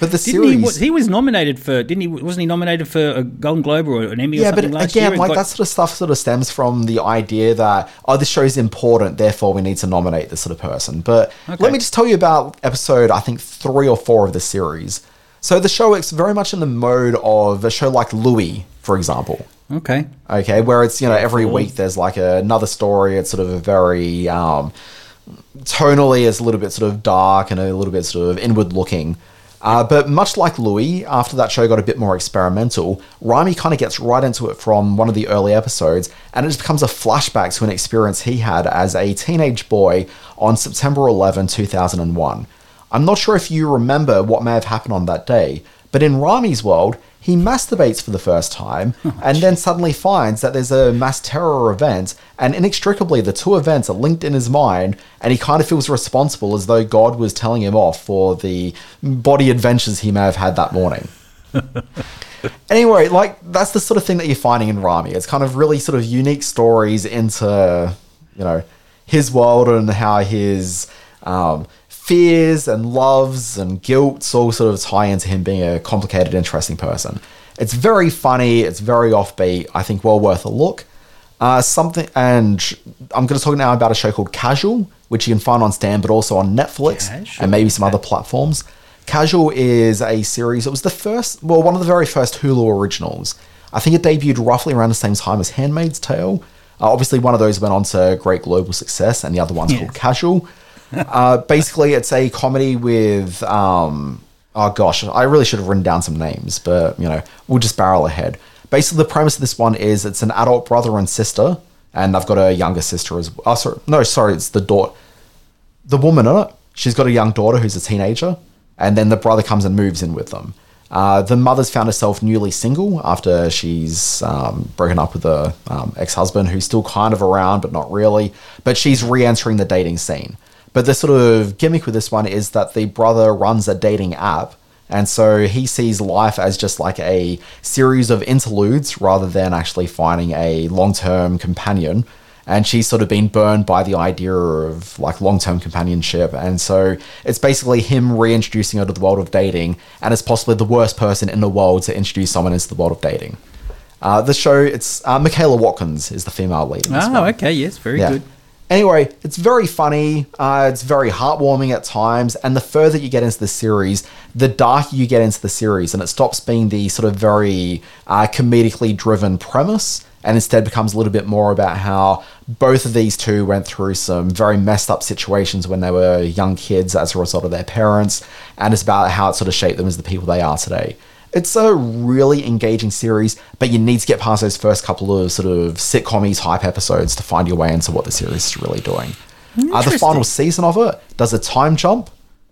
But the Didn't series, he? He was nominated for. Didn't he? Wasn't he nominated for a Golden Globe or an Emmy or yeah, but something last year? again, like got- that sort of stuff sort of stems from the idea that oh, this show's important, therefore we need to nominate this sort of person. But Okay. let me just tell you about episode I think three or four of the series. So the show is very much in the mode of a show like Louis, for example. Okay. Okay, where it's you know every week there's like another story. It's sort of a very um, tonally, it's a little bit sort of dark and a little bit sort of inward looking. Uh, but much like Louis, after that show got a bit more experimental, Rami kind of gets right into it from one of the early episodes, and it just becomes a flashback to an experience he had as a teenage boy on September 11, 2001. I'm not sure if you remember what may have happened on that day, but in Rami's world, he masturbates for the first time and then suddenly finds that there's a mass terror event, and inextricably the two events are linked in his mind, and he kind of feels responsible as though God was telling him off for the body adventures he may have had that morning. anyway, like that's the sort of thing that you're finding in Rami. It's kind of really sort of unique stories into, you know, his world and how his um, fears and loves and guilt all sort of tie into him being a complicated, interesting person. It's very funny. It's very offbeat. I think well worth a look. Uh, something, and I'm going to talk now about a show called Casual, which you can find on Stan, but also on Netflix Casual, and maybe some other platforms. Casual is a series. It was the first, well, one of the very first Hulu originals. I think it debuted roughly around the same time as Handmaid's Tale. Uh, obviously, one of those went on to great global success, and the other one's called Casual. Uh, basically, it's a comedy with, um, oh gosh, I really should have written down some names, but you know, we'll just barrel ahead. Basically, the premise of this one is it's an adult brother and sister, and they've got a younger sister as well. Oh, sorry, no, sorry, it's the daughter. the woman in it, she's got a young daughter who's a teenager, and then the brother comes and moves in with them. Uh, the mother's found herself newly single after she's um, broken up with her um, ex husband, who's still kind of around, but not really. But she's re entering the dating scene. But the sort of gimmick with this one is that the brother runs a dating app. And so he sees life as just like a series of interludes rather than actually finding a long term companion and she's sort of been burned by the idea of like long-term companionship and so it's basically him reintroducing her to the world of dating and it's possibly the worst person in the world to introduce someone into the world of dating uh, the show it's uh, michaela watkins is the female lead Oh, okay, yes, very Yeah. good. Anyway, it's very funny. Uh, it's very heartwarming at times. And the further you get into the series, the darker you get into the series. And it stops being the sort of very uh, comedically driven premise and instead becomes a little bit more about how both of these two went through some very messed up situations when they were young kids as a result of their parents. And it's about how it sort of shaped them as the people they are today. It's a really engaging series, but you need to get past those first couple of sort of sitcom type episodes to find your way into what the series is really doing. Uh, the final season of it does a time jump,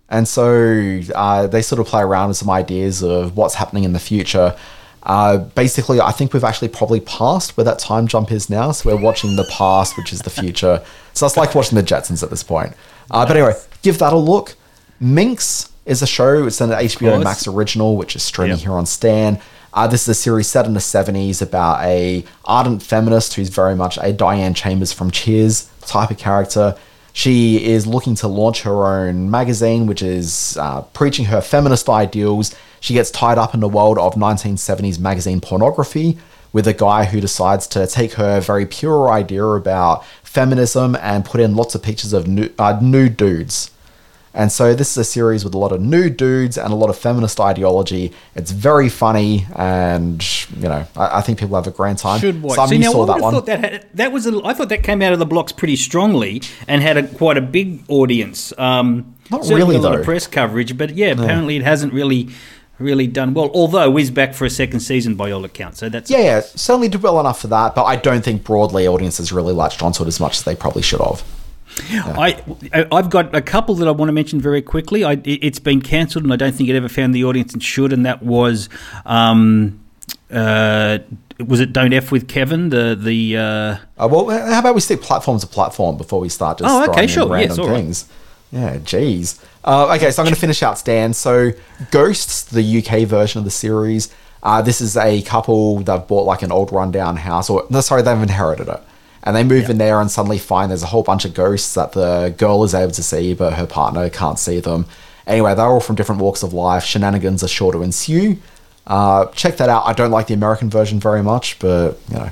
and so uh, they sort of play around with some ideas of what's happening in the future. Uh, basically, I think we've actually probably passed where that time jump is now, so we're watching the past, which is the future. So it's like watching the Jetsons at this point. Uh, but anyway, give that a look. Minx is a show. It's an HBO. Max original, which is streaming Yep. here on Stan. Uh, this is a series set in the 70s about a ardent feminist who's very much a Diane Chambers from Cheers type of character. She is looking to launch her own magazine, which is uh, preaching her feminist ideals. She gets tied up in the world of 1970s magazine pornography with a guy who decides to take her very pure idea about feminism and put in lots of pictures of nu- uh, nude dudes. And so this is a series with a lot of nude dudes and a lot of feminist ideology. It's very funny, and you know, I, I think people have a grand time. Should watch. Simon, See, you now, saw I that one. thought that had, that was. A, I thought that came out of the blocks pretty strongly and had a quite a big audience. Um, Not really, a lot though. of press coverage, but yeah, apparently it hasn't really, really done well. Although he's back for a second season by all accounts, so that's yeah, yeah, certainly did well enough for that, but I don't think broadly audiences really latched onto it as much as they probably should have. I, I've got a couple that I want to mention very quickly. I, it- it's been cancelled, and I don't think it ever found the audience it should. And that was, um, uh, was it "Don't F with Kevin"? The the uh, Uh, well, how about we stick platform to platform before we start just Oh, okay, throwing in sure. random Yes, all right. things? Yeah, geez. Uh, okay, so I'm going to finish out Stan. So, Ghosts, the UK version of the series. Uh, this is a couple that bought like an old rundown house, or no, sorry, they've inherited it, and they move in there and suddenly find there's a whole bunch of ghosts that the girl is able to see, but her partner can't see them. Anyway, they're all from different walks of life. Shenanigans are sure to ensue. Uh, check that out. I don't like the American version very much, but you know,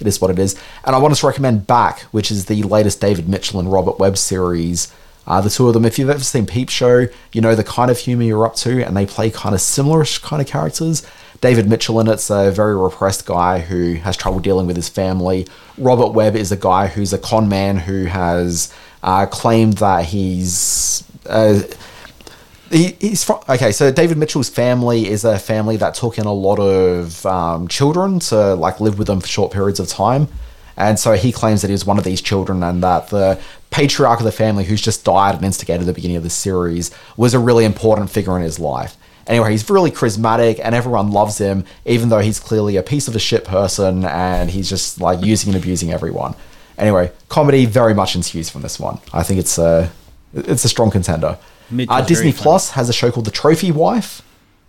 it is what it is. And I want to recommend Back, which is the latest David Mitchell and Robert Webb series. Uh, the two of them, if you've ever seen Peep Show, you know the kind of humor you're up to, and they play kind of similar kind of characters. David Mitchell in it's a very repressed guy who has trouble dealing with his family. Robert Webb is a guy who's a con man who has uh, claimed that he's. Uh, he, he's from, okay. So David Mitchell's family is a family that took in a lot of um, children to like live with them for short periods of time, and so he claims that he was one of these children, and that the patriarch of the family, who's just died and instigated at the beginning of the series, was a really important figure in his life. Anyway, he's really charismatic, and everyone loves him, even though he's clearly a piece of a shit person, and he's just like using and abusing everyone. Anyway, comedy very much ensues from this one. I think it's a it's a strong contender. Uh, Disney. Plus has a show called The Trophy Wife,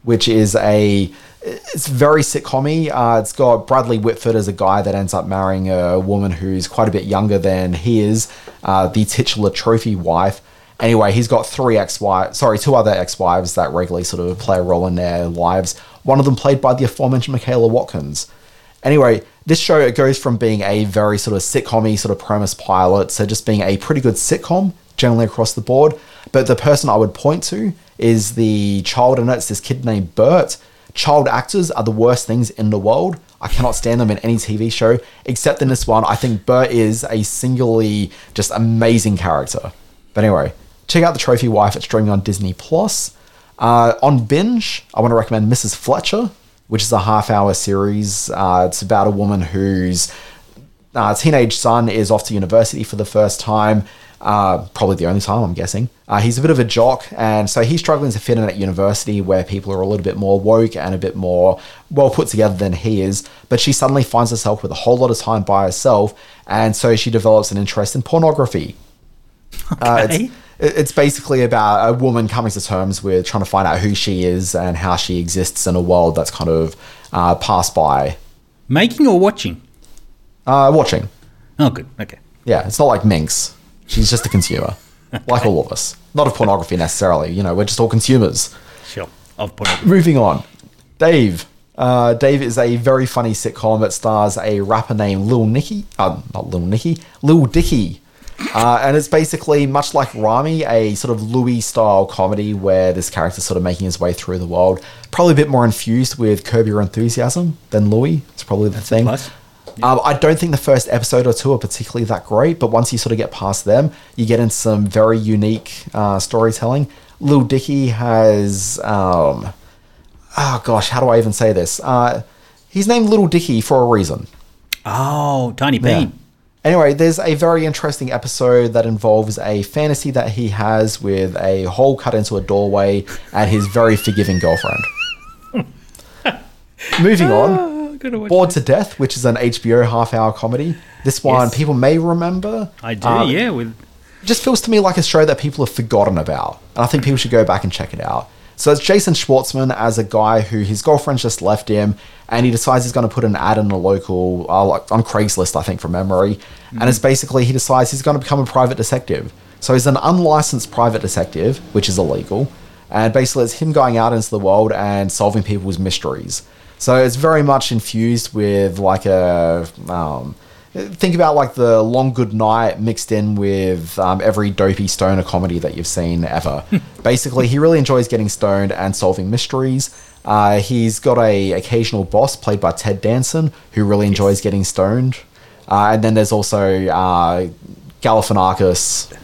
which is a it's very sitcom uh, It's got Bradley Whitford as a guy that ends up marrying a woman who's quite a bit younger than he is, uh, the titular trophy wife. Anyway, he's got three ex-wives, sorry, two other ex-wives that regularly sort of play a role in their lives. One of them played by the aforementioned Michaela Watkins. Anyway, this show it goes from being a very sort of sitcom sort of premise pilot so just being a pretty good sitcom generally across the board. But the person I would point to is the child in it. It's this kid named Bert. Child actors are the worst things in the world. I cannot stand them in any TV show, except in this one. I think Bert is a singularly just amazing character. But anyway, check out the Trophy Wife. It's streaming on Disney Plus. Uh, on binge, I want to recommend Mrs. Fletcher, which is a half-hour series. Uh, it's about a woman whose uh, teenage son is off to university for the first time. Uh, probably the only time, I'm guessing. Uh, he's a bit of a jock, and so he's struggling to fit in at university where people are a little bit more woke and a bit more well put together than he is. But she suddenly finds herself with a whole lot of time by herself, and so she develops an interest in pornography. Uh, Okay. It's, basically about a woman coming to terms with trying to find out who she is and how she exists in a world that's kind of uh, passed by. Making or watching? Uh, watching. Oh, good. Okay. Yeah, it's not like Minx. She's just a consumer, like all of us. Not of pornography necessarily. You know, we're just all consumers. Sure. Of pornography. Moving on. Dave. Uh, Dave is a very funny sitcom that stars a rapper named Lil Nicky. Uh, not Lil Nicky. Lil Dicky. Uh, and it's basically much like Rami, a sort of Louis style comedy where this character's sort of making his way through the world. Probably a bit more infused with Curb Your Enthusiasm than Louis. It's probably the thing. plus. Um, I don't think the first episode or two are particularly that great, but once you sort of get past them, you get into some very unique uh, storytelling. Lil Dicky has, um, oh gosh, how do I even say this? Uh, he's named Little Dicky for a reason. Oh, Tiny Yeah. Anyway, there's a very interesting episode that involves a fantasy that he has with a hole cut into a doorway and his very forgiving girlfriend. Moving on, Bored to Death, which is an HBO half hour comedy. This one Yes. people may remember. I do, Um, yeah. With It just feels to me like a show that people have forgotten about. And I think people should go back and check it out. So it's Jason Schwartzman as a guy who his girlfriend just left him, and he decides he's going to put an ad in a local, uh, like on Craigslist, I think, from memory. And it's basically he decides he's going to become a private detective. So he's an unlicensed private detective, which is illegal. And basically, it's him going out into the world and solving people's mysteries. So it's very much infused with like a um, think about like the Long Good Night mixed in with um, every dopey stoner comedy that you've seen ever. Basically, he really enjoys getting stoned and solving mysteries. Uh, he's got a occasional boss played by Ted Danson who really enjoys getting stoned. Uh, and then there's also uh, Galifianakis.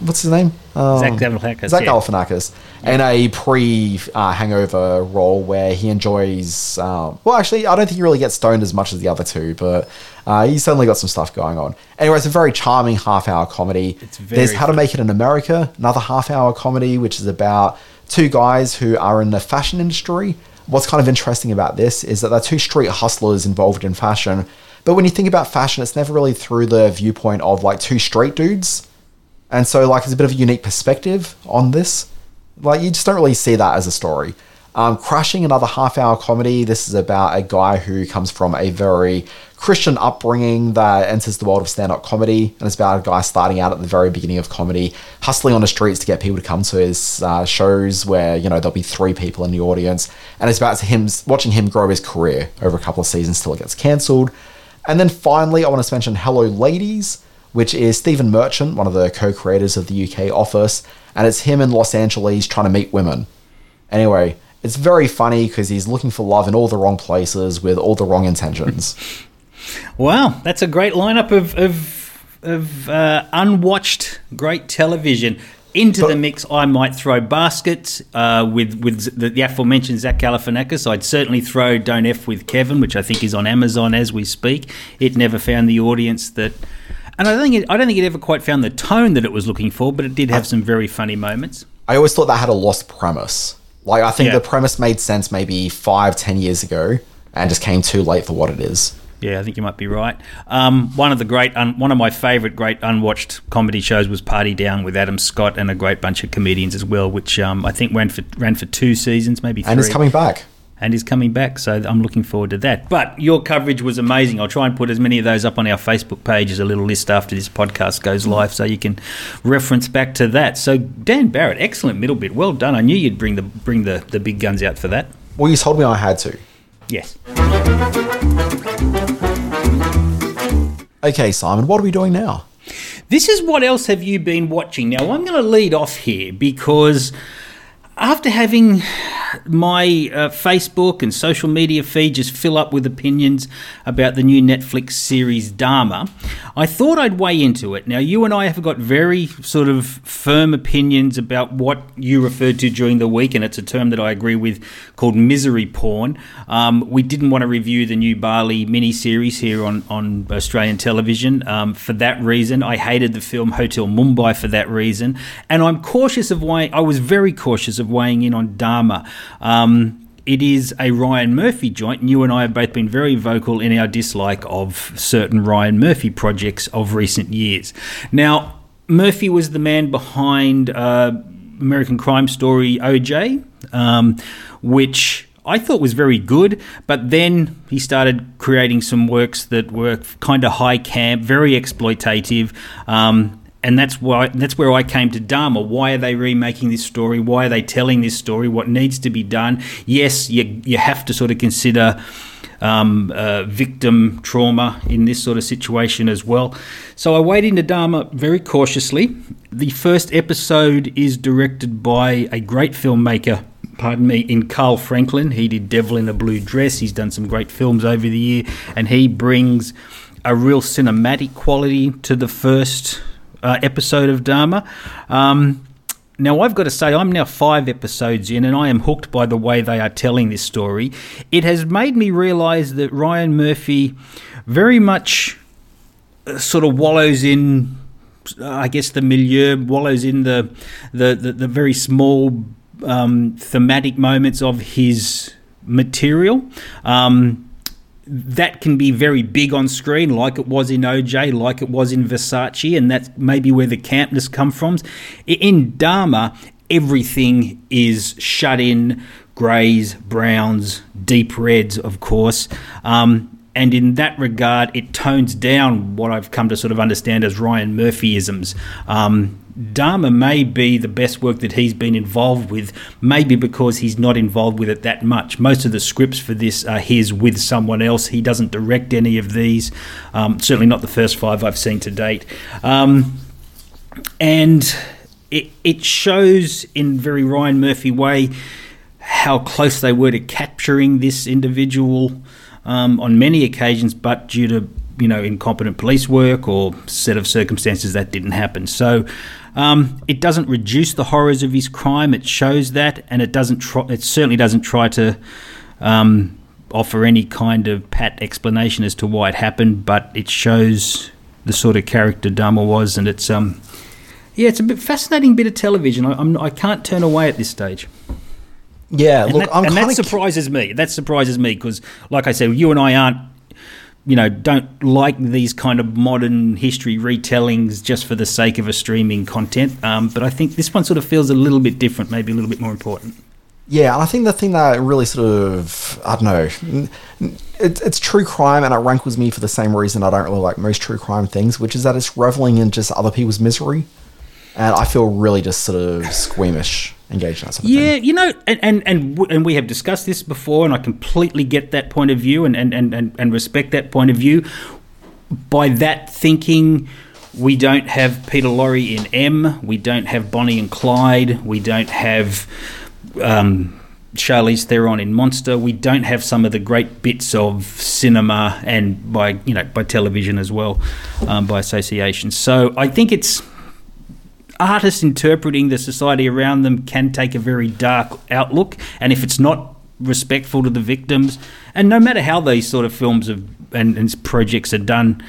What's his name? Um, Zach Galifianakis, Zach yeah. Galifianakis. In a pre uh, hangover role where he enjoys. Um, well, actually, I don't think he really gets stoned as much as the other two, but uh, he's certainly got some stuff going on. Anyway, it's a very charming half hour comedy. It's very There's How to. Make It in America, another half hour comedy, which is about two guys who are in the fashion industry. What's kind of interesting about this is that they're two street hustlers involved in fashion. But when you think about fashion, it's never really through the viewpoint of like two straight dudes. And so, like, it's a bit of a unique perspective on this. Like, you just don't really see that as a story. Um, Crashing, another half hour comedy. This is about a guy who comes from a very Christian upbringing that enters the world of stand up comedy. And it's about a guy starting out at the very beginning of comedy, hustling on the streets to get people to come to his uh, shows where, you know, there'll be three people in the audience. And it's about him watching him grow his career over a couple of seasons till it gets cancelled. And then finally, I want to mention Hello Ladies which is Stephen Merchant, one of the co-creators of the UK Office, and it's him in Los Angeles trying to meet women. Anyway, it's very funny because he's looking for love in all the wrong places with all the wrong intentions. Wow, that's a great lineup of of, of uh, unwatched great television. Into But- the mix, I might throw baskets uh, with with the, the aforementioned Zach Galifianakis. I'd certainly throw Don't F with Kevin, which I think is on Amazon as we speak. It never found the audience that, and I don't think it, I don't think it ever quite found the tone that it was looking for, but it did have some very funny moments. I always thought that had a lost premise. Like I think Yeah. the premise made sense maybe five, ten years ago, and just came too late for what it is. Yeah, I think you might be right. Um, one of the great, un- one of my favourite great unwatched comedy shows was Party Down with Adam Scott and a great bunch of comedians as well, which um, I think ran for ran for two seasons, maybe three. And it's coming back. And is coming back. So I'm looking forward to that. But your coverage was amazing. I'll try and put as many of those up on our Facebook page as a little list after this podcast goes live, so you can reference back to that. So Dan Barrett, excellent middle bit. Well done. I knew you'd bring the bring the, the big guns out for that. Well, you told me I had to. Yes. Okay, Simon, what are we doing now? This is what else have you been watching? Now, I'm going to lead off here because after having my uh, Facebook and social media feed just fill up with opinions about the new Netflix series Dahmer, I thought I'd weigh into it. Now, you and I have got very sort of firm opinions about what you referred to during the week, and it's a term that I agree with called misery porn. Um, we didn't want to review the new Bali miniseries here on, on Australian television um, for that reason. I hated the film Hotel Mumbai for that reason, and I'm cautious of why I was very cautious of weighing in on Dahmer. Um, it is a Ryan Murphy joint, and you and I have both been very vocal in our dislike of certain Ryan Murphy projects of recent years. Now, Murphy was the man behind uh, American Crime Story OJ, um, which I thought was very good, but then he started creating some works that were kind of high camp, very exploitative. Um, and that's why that's where I came to Dahmer. Why are they remaking this story? Why are they telling this story? What needs to be done? Yes, you you have to sort of consider um, uh, victim trauma in this sort of situation as well. So I wade into Dahmer very cautiously. The first episode is directed by a great filmmaker. Pardon me, in Carl Franklin. He did Devil in a Blue Dress. He's done some great films over the year, and he brings a real cinematic quality to the first uh, episode of Dahmer. Um, now, I've got to say, I'm now five episodes in, and I am hooked by the way they are telling this story. It has made me realise that Ryan Murphy very much uh, sort of wallows in, uh, I guess, the milieu, wallows in the the, the, the very small um, thematic moments of his material. Um, that can be very big on screen, like it was in OJ, like it was in Versace, and that's maybe where the campness comes from. In Dahmer, everything is shut in greys, browns, deep reds, of course. Um, and in that regard, it tones down what I've come to sort of understand as Ryan Murphyisms. Um, Dahmer may be the best work that he's been involved with, maybe because he's not involved with it that much. Most of the scripts for this are his with someone else. He doesn't direct any of these, um, certainly not the first five I've seen to date. Um, and it, it shows in very Ryan Murphy way how close they were to capturing this individual um, on many occasions, but due to you know incompetent police work or set of circumstances that didn't happen. So um, it doesn't reduce the horrors of his crime. It shows that, and it doesn't. Try, it certainly doesn't try to um, offer any kind of pat explanation as to why it happened. But it shows the sort of character Dahmer was, and it's um, yeah, it's a bit fascinating bit of television. I, I'm, I can't turn away at this stage. Yeah, and look, that, I'm and that surprises me. That surprises me because, like I said, you and I aren't you know, don't like these kind of modern history retellings just for the sake of a streaming content. Um, but I think this one sort of feels a little bit different, maybe a little bit more important. Yeah, and I think the thing that really sort of, I don't know, it, it's true crime and it rankles me for the same reason I don't really like most true crime things, which is that it's reveling in just other people's misery. And I feel really just sort of squeamish engaged in that sort of Yeah, thing. you know, and and and, w- and we have discussed this before, and I completely get that point of view and and, and, and, respect that point of view. By that thinking, we don't have Peter Lorre in M. We don't have Bonnie and Clyde. We don't have um, Charlize Theron in Monster. We don't have some of the great bits of cinema and by you know by television as well, um, by association. So I think it's artists interpreting the society around them can take a very dark outlook, and if it's not respectful to the victims, and no matter how these sort of films have, and, and projects are done,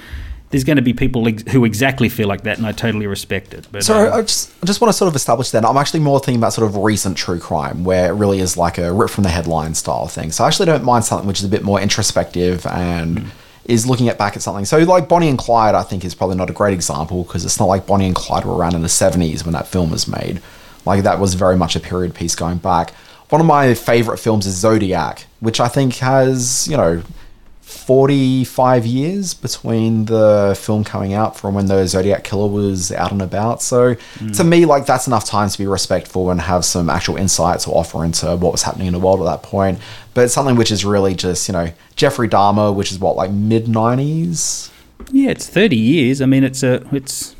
there's going to be people ex- who exactly feel like that, and I totally respect it. But So um, I just, I just want to sort of establish that I'm actually more thinking about sort of recent true crime, where it really is like a rip from the headline style thing. So I actually don't mind something which is a bit more introspective and is looking at back at something. So like Bonnie and Clyde, I think is probably not a great example because it's not like Bonnie and Clyde were around in the 70s when that film was made. Like that was very much a period piece going back. One of my favorite films is Zodiac, which I think has you know 45 years between the film coming out from when the Zodiac Killer was out and about. So hmm. to me, like that's enough time to be respectful and have some actual insight to offer into what was happening in the world at that point. But something which is really just, you know, Jeffrey Dahmer, which is what, like mid 90s? yeah, it's 30 years. I mean, it's a it's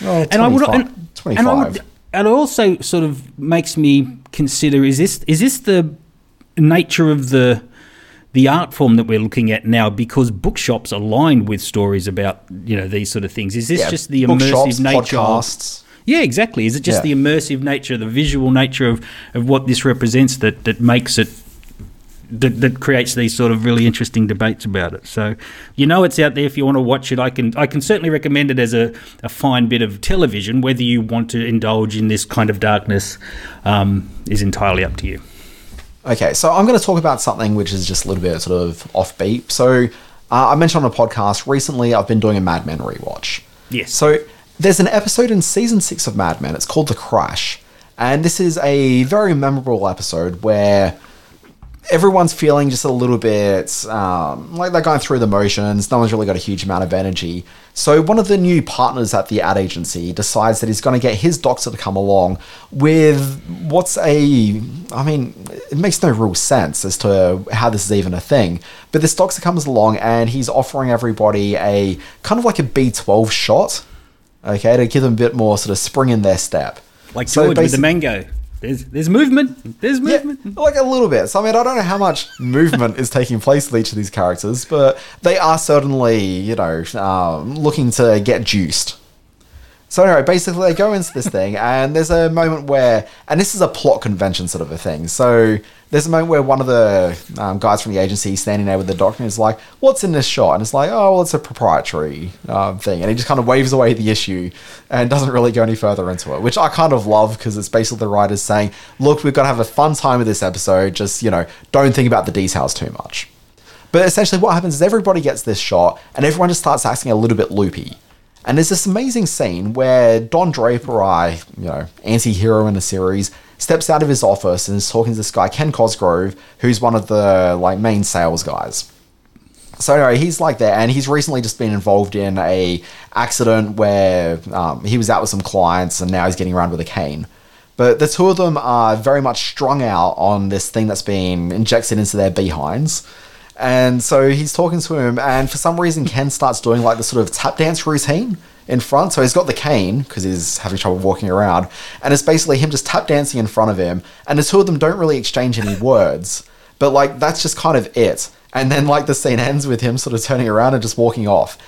and I would 25. and, 25. and I would and it also sort of makes me consider is this is this the nature of the the art form that we're looking at now because bookshops are lined with stories about you know these sort of things is this Yeah, just the immersive nature of, podcasts. yeah exactly is it just Yeah. the immersive nature the visual nature of, of what this represents that that makes it that, that creates these sort of really interesting debates about it. So, you know, it's out there if you want to watch it. I can I can certainly recommend it as a, a fine bit of television. Whether you want to indulge in this kind of darkness um, is entirely up to you. Okay, so I'm going to talk about something which is just a little bit sort of offbeat. So uh, I mentioned on a podcast recently I've been doing a Mad Men rewatch. Yes. So there's an episode in season six of Mad Men. It's called The Crash, and this is a very memorable episode where everyone's feeling just a little bit um, like they're going through the motions. No one's really got a huge amount of energy. So one of the new partners at the ad agency decides that he's going to get his doctor to come along with what's a, I mean, it makes no real sense as to how this is even a thing. But this doctor comes along and he's offering everybody a kind of like a B12 shot, okay, to give them a bit more sort of spring in their step. Like So George with the mango. There's there's movement. There's yeah, movement. like a little bit. So I mean, I don't know how much movement is taking place with each of these characters, but they are certainly, you know, um, looking to get juiced. So anyway, basically they go into this thing, and there's a moment where, and this is a plot convention sort of a thing. So there's a moment where one of the um, guys from the agency is standing there with the doctor and is like, "What's in this shot?" And it's like, "Oh, well, it's a proprietary um, thing," and he just kind of waves away the issue and doesn't really go any further into it, which I kind of love because it's basically the writers saying, "Look, we've got to have a fun time with this episode. Just you know, don't think about the details too much." But essentially, what happens is everybody gets this shot, and everyone just starts acting a little bit loopy. And there's this amazing scene where Don Draper, I, you know, anti-hero in the series, steps out of his office and is talking to this guy, Ken Cosgrove, who's one of the like main sales guys. So anyway, he's like there, and he's recently just been involved in a accident where um, he was out with some clients, and now he's getting around with a cane. But the two of them are very much strung out on this thing that's been injected into their behinds. And so he's talking to him, and for some reason, Ken starts doing like the sort of tap dance routine in front. So he's got the cane because he's having trouble walking around, and it's basically him just tap dancing in front of him. And the two of them don't really exchange any words, but like that's just kind of it. And then like the scene ends with him sort of turning around and just walking off.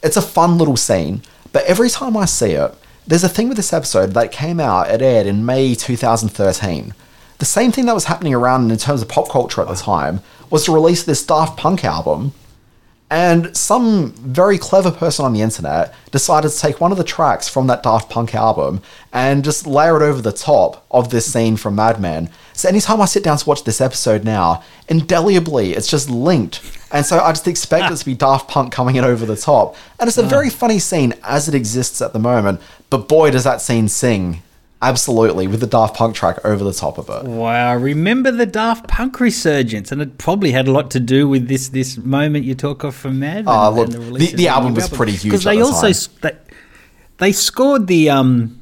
It's a fun little scene, but every time I see it, there's a thing with this episode that came out, it aired in May 2013. The same thing that was happening around in terms of pop culture at the time was to release this Daft Punk album. And some very clever person on the internet decided to take one of the tracks from that Daft Punk album and just layer it over the top of this scene from Mad Men. So anytime I sit down to watch this episode now, indelibly it's just linked. And so I just expect it to be Daft Punk coming in over the top. And it's a ah. very funny scene as it exists at the moment, but boy does that scene sing absolutely with the Daft Punk track over the top of it. Wow, remember the Daft Punk resurgence, and it probably had a lot to do with this this moment you talk of from Mad. Ah, and- look, the- release of the album was pretty huge because they the also they, they scored the um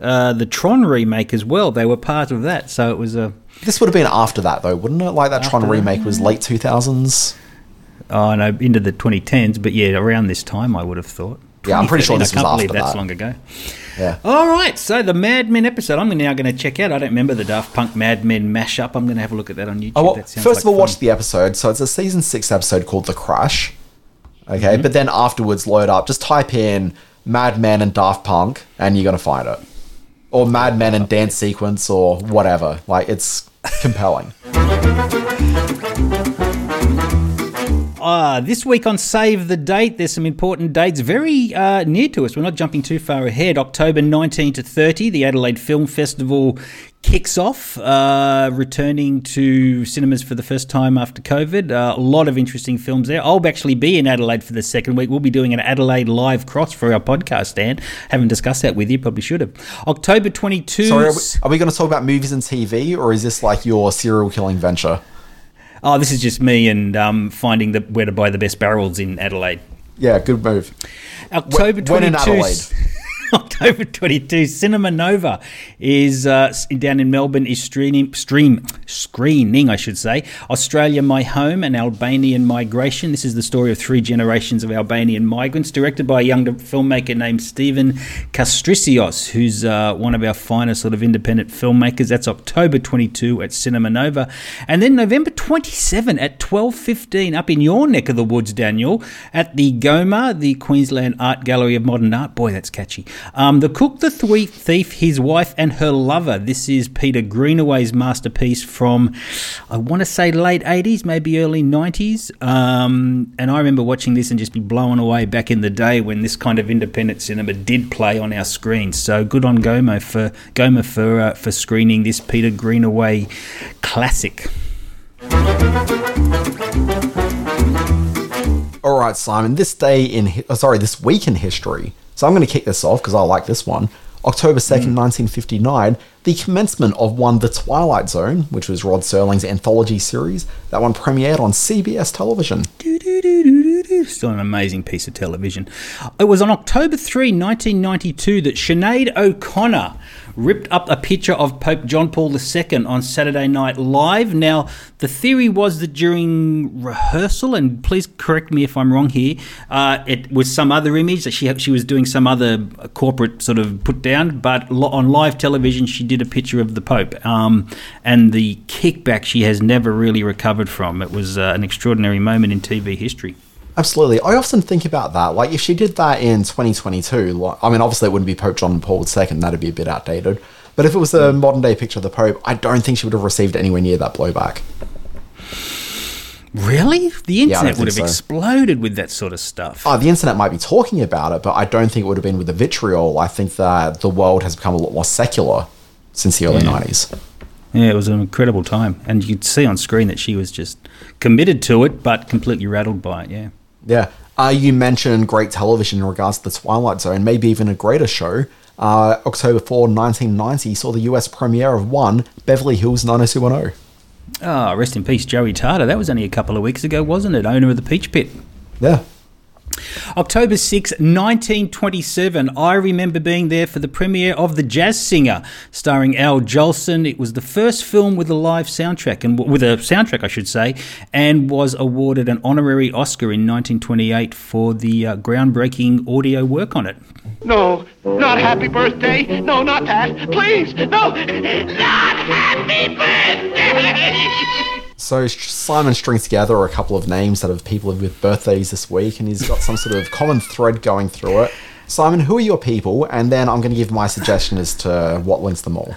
uh the Tron remake as well. They were part of that, so it was a This would have been after that though, wouldn't it? Like that Tron that, remake was late 2000s. oh no into the 2010s, but yeah, around this time I would have thought. Yeah, I'm pretty sure 2013, this I can't was believe after that's that. long ago. Yeah. All right, so the Mad Men episode I'm now going to check out. I don't remember the Daft Punk Mad Men mashup. I'm going to have a look at that on YouTube. Oh, well, first like of all, fun. watch the episode. So it's a season six episode called The Crash. Okay, Mm-hmm. but then afterwards, load up. Just type in Mad Men and Daft Punk, and you're gonna find it. Or Mad Men and Dance Sequence, or whatever. Like it's compelling. Uh, this week on Save the Date, there's some important dates very uh, near to us. We're not jumping too far ahead. October 19 to 30, the Adelaide Film Festival kicks off, uh, returning to cinemas for the first time after COVID. Uh, a lot of interesting films there. I'll actually be in Adelaide for the second week. We'll be doing an Adelaide live cross for our podcast, Dan. Haven't discussed that with you, probably should have. October 22. Sorry, are we, are we going to talk about movies and TV, or is this like your serial killing venture? Oh, this is just me and um, finding the, where to buy the best barrels in Adelaide. Yeah, good move. October when in 22. Adelaide? October 22, Cinema Nova is uh, down in Melbourne. Is streaming, stream screening, I should say. Australia, My Home, and Albanian Migration. This is the story of three generations of Albanian migrants, directed by a young filmmaker named Stephen Kastrisios, who's uh, one of our finest sort of independent filmmakers. That's October 22 at Cinema Nova, and then November 27 at 12:15 up in your neck of the woods, Daniel, at the Goma, the Queensland Art Gallery of Modern Art. Boy, that's catchy. Um, the Cook, the Thief, His Wife, and Her Lover. This is Peter Greenaway's masterpiece from, I want to say late 80s, maybe early 90s. Um, and I remember watching this and just be blown away back in the day when this kind of independent cinema did play on our screens. So good on Goma for Goma for uh, for screening this Peter Greenaway classic. All right, Simon. This day in oh, sorry, this week in history. So I'm going to kick this off because I like this one. October 2nd, 1959, mm. the commencement of one The Twilight Zone, which was Rod Serling's anthology series. That one premiered on CBS television. Still an amazing piece of television. It was on October 3, 1992, that Sinead O'Connor ripped up a picture of Pope John Paul II on Saturday Night Live. Now, the theory was that during rehearsal, and please correct me if I'm wrong here, uh, it was some other image that she she was doing some other corporate sort of put down, but on live television she did a picture of the Pope, um, and the kickback she has never really recovered from. It was uh, an extraordinary moment in TV history. Absolutely. I often think about that. Like, if she did that in 2022, like, I mean, obviously it wouldn't be Pope John Paul II, that'd be a bit outdated. But if it was a mm. modern day picture of the Pope, I don't think she would have received anywhere near that blowback. Really? The internet would have so. exploded with that sort of stuff. Oh, the internet might be talking about it, but I don't think it would have been with the vitriol. I think that the world has become a lot more secular since the early 90s. Yeah, it was an incredible time. And you could see on screen that she was just committed to it, but completely rattled by it, yeah. Yeah. Uh, you mentioned great television in regards to The Twilight Zone, maybe even a greater show. Uh, October 4, 1990 saw the US premiere of one, Beverly Hills 90210. Ah, rest in peace, Joey Tarter. That was only a couple of weeks ago, wasn't it? Owner of the Peach Pit. Yeah. October 6, 1927. I remember being there for the premiere of The Jazz Singer, starring Al Jolson. It was the first film with a live soundtrack, and with a soundtrack, I should say, and was awarded an honorary Oscar in 1928 for the uh, groundbreaking audio work on it. No, not happy birthday. No, not that. Please, no, not happy birthday. So Simon strings together a couple of names out of people with birthdays this week, and he's got some sort of common thread going through it. Simon, who are your people? And then I'm going to give my suggestion as to what links them all.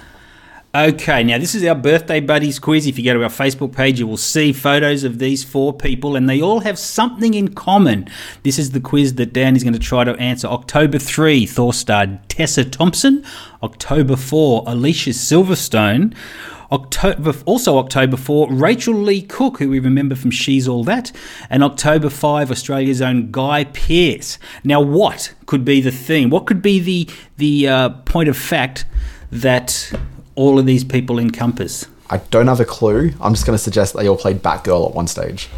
Okay, now this is our birthday buddies quiz. If you go to our Facebook page, you will see photos of these four people, and they all have something in common. This is the quiz that Dan is going to try to answer. October 3, Thor starred Tessa Thompson. October 4, Alicia Silverstone. October, also October 4, Rachael Leigh Cook, who we remember from She's All That. And October 5, Australia's own Guy Pearce. Now, what could be the theme? What could be the, the uh, point of fact that all of these people encompass? I don't have a clue. I'm just going to suggest they all played Batgirl at one stage.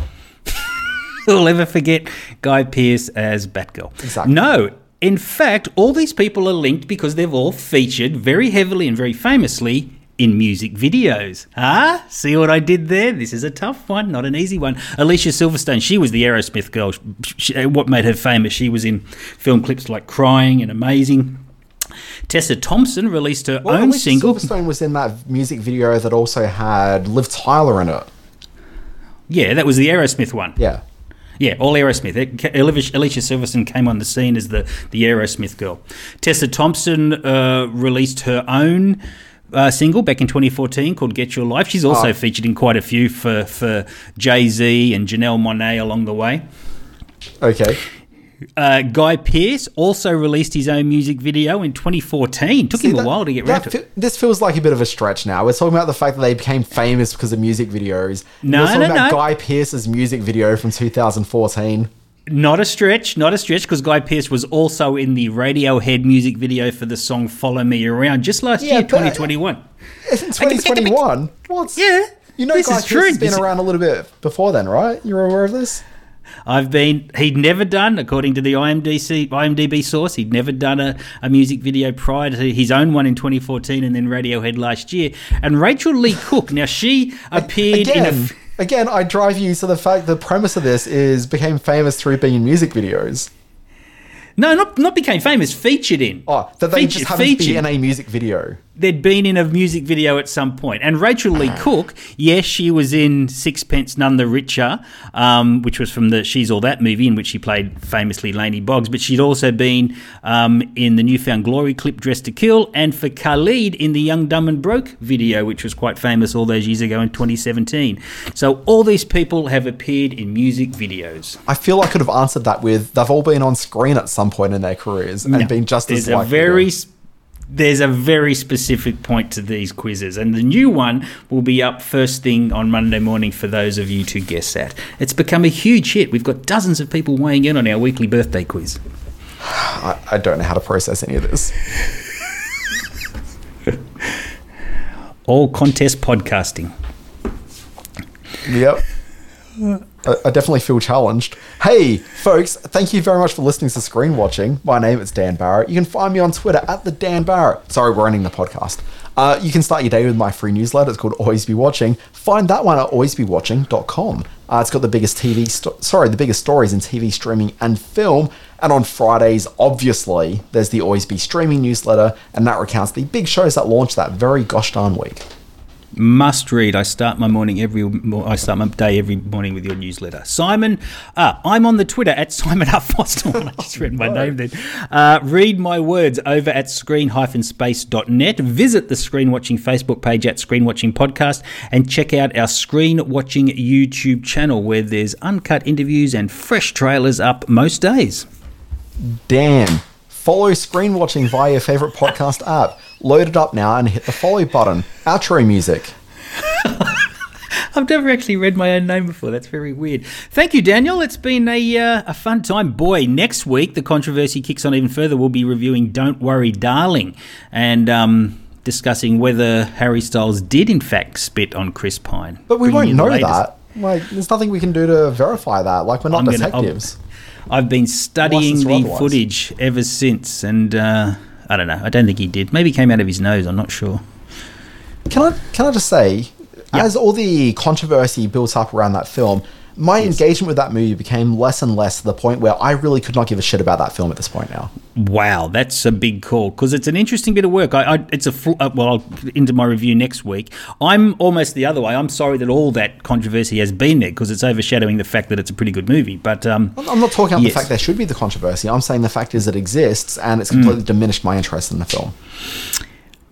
Who'll ever forget Guy Pearce as Batgirl? Exactly. No. In fact, all these people are linked because they've all featured very heavily and very famously in music videos. Ah, see what I did there? This is a tough one, not an easy one. Alicia Silverstone, she was the Aerosmith girl. She, what made her famous? She was in film clips like Crying and Amazing. Tessa Thompson released her Well, own Alicia single. Silverstone was in that music video that also had Liv Tyler in it. Yeah, that was the Aerosmith one. Yeah. Yeah, all Aerosmith. Alicia Alicia Silverstone came on the scene as the, the Aerosmith girl. Tessa Thompson uh, released her own uh, single back in 2014 called Get Your Life. She's also Oh. featured in quite a few for, for Jay Z and Janelle Monáe along the way. Okay. Uh, Guy Pearce also released his own music video in 2014. Took him See, a while to get that around to fe- it. This feels like a bit of a stretch now. We're talking about the fact that they became famous because of music videos. No, We're talking no, about no. Guy Pearce's music video from 2014. Not a stretch, not a stretch, because Guy Pearce was also in the Radiohead music video for the song "Follow Me Around" just last Yeah, year, uh, twenty twenty one. Twenty twenty one. What? Yeah, You know this Guy Pearce has been This- around a little bit before then, right? You're aware of this? I've been. He'd never done, according to the IMDb, IMDb source, he'd never done a, a music video prior to his own one in 2014 and then Radiohead last year. And Rachael Leigh Cook, now she appeared in a. Again, I drive you to the fact the premise of this is became famous through being in music videos. No, not not became famous. Featured in. Oh, that they just haven't featured. been in a music video. They'd been in a music video at some point. And Rachael Leigh Cook, yes, she was in Sixpence None the Richer, um, which was from the She's All That movie, in which she played famously Laney Boggs. But she'd also been um, in the New Found Glory clip Dressed to Kill, and for Khalid in the Young, Dumb and Broke video, which was quite famous all those years ago in 2017. So all these people have appeared in music videos. I feel I could have answered that with they've all been on screen at some point in their careers and No, been just as there's a very to- there's a very specific point to these quizzes, and the new one will be up first thing on Monday morning for those of you to guess at. It's become a huge hit. We've got dozens of people weighing in on our weekly birthday quiz. I, I don't know how to process any of this. All contest podcasting. Yep. I, definitely feel challenged. Hey, folks, thank you very much for listening to Screen Watching. My name is Dan Barrett. You can find me on Twitter at the Dan Barrett. Sorry, we're ending the podcast. Uh, you can start your day with my free newsletter. It's called Always Be Watching. Find that one at alwaysbewatching.com. Uh, it's got the biggest TV, sto- sorry, the biggest stories in TV streaming and film. And on Fridays, obviously, there's the Always Be Streaming newsletter, and that recounts the big shows that launched that very gosh darn week. Must read. I start my morning every. I start my day every morning with your newsletter, Simon. Uh, I'm on the Twitter at Simon R Foster. I just read my name then. Uh, read my words over at screen-space.net. Visit the Screen Watching Facebook page at Screen Watching Podcast, and check out our Screen Watching YouTube channel where there's uncut interviews and fresh trailers up most days. Dan, follow Screen Watching via your favorite podcast app. Load it up now and hit the follow button. Outro music. I've never actually read my own name before. That's very weird. Thank you, Daniel. It's been a, uh, a fun time. Boy, next week the controversy kicks on even further. We'll be reviewing Don't Worry, Darling and um, discussing whether Harry Styles did, in fact, spit on Chris Pine. But we won't know that. Like, there's nothing we can do to verify that. Like, we're not I'm gonna- detectives. I've been studying the otherwise. footage ever since, and uh, I don't know. I don't think he did. Maybe it came out of his nose. I'm not sure. Can I can I just say, as all the controversy built up around that film, my engagement with that movie became less and less to the point where I really could not give a shit about that film at this point now. Wow, that's a big call because it's an interesting bit of work. I, I it's a full, uh, well, I'll into my review next week. I'm almost the other way. I'm sorry that all that controversy has been there because it's overshadowing the fact that it's a pretty good movie. But um, I'm not talking about Yes. the fact there should be the controversy. I'm saying the fact is it exists and Mm. it's completely diminished my interest in the film.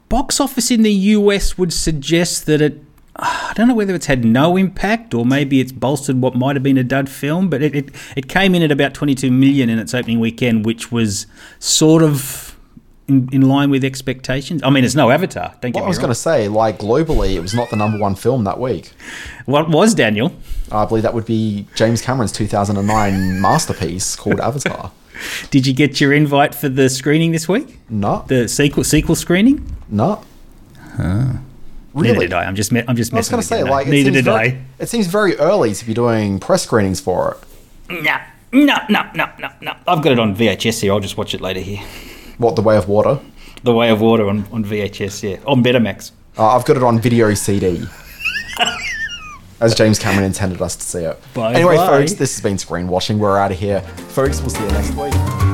box office in the US would suggest that it. I don't know whether it's had no impact or maybe it's bolstered what might have been a dud film, but it, it, it came in at about 22 million in its opening weekend, which was sort of in, in line with expectations. I mean, it's no Avatar. Don't get What I was going to say, like globally, it was not the number one film that week. What was Daniel? I believe that would be James Cameron's 2009 masterpiece called Avatar. Did you get your invite for the screening this week? No, The sequel sequel screening? no. Neither Really? did I. I'm just I'm just I was going to say, like, it Neither did very, I. It seems very early to be doing press screenings for it. No, no, no, no, no, no. I've got it on VHS here. I'll just watch it later here. What, The Way of Water? The Way of Water on, on VHS, yeah. On Betamax. Uh, I've got it on video CD. As James Cameron intended us to see it. Bye anyway, bye. folks, this has been Screen Watching. We're out of here. Folks, we'll see you next week.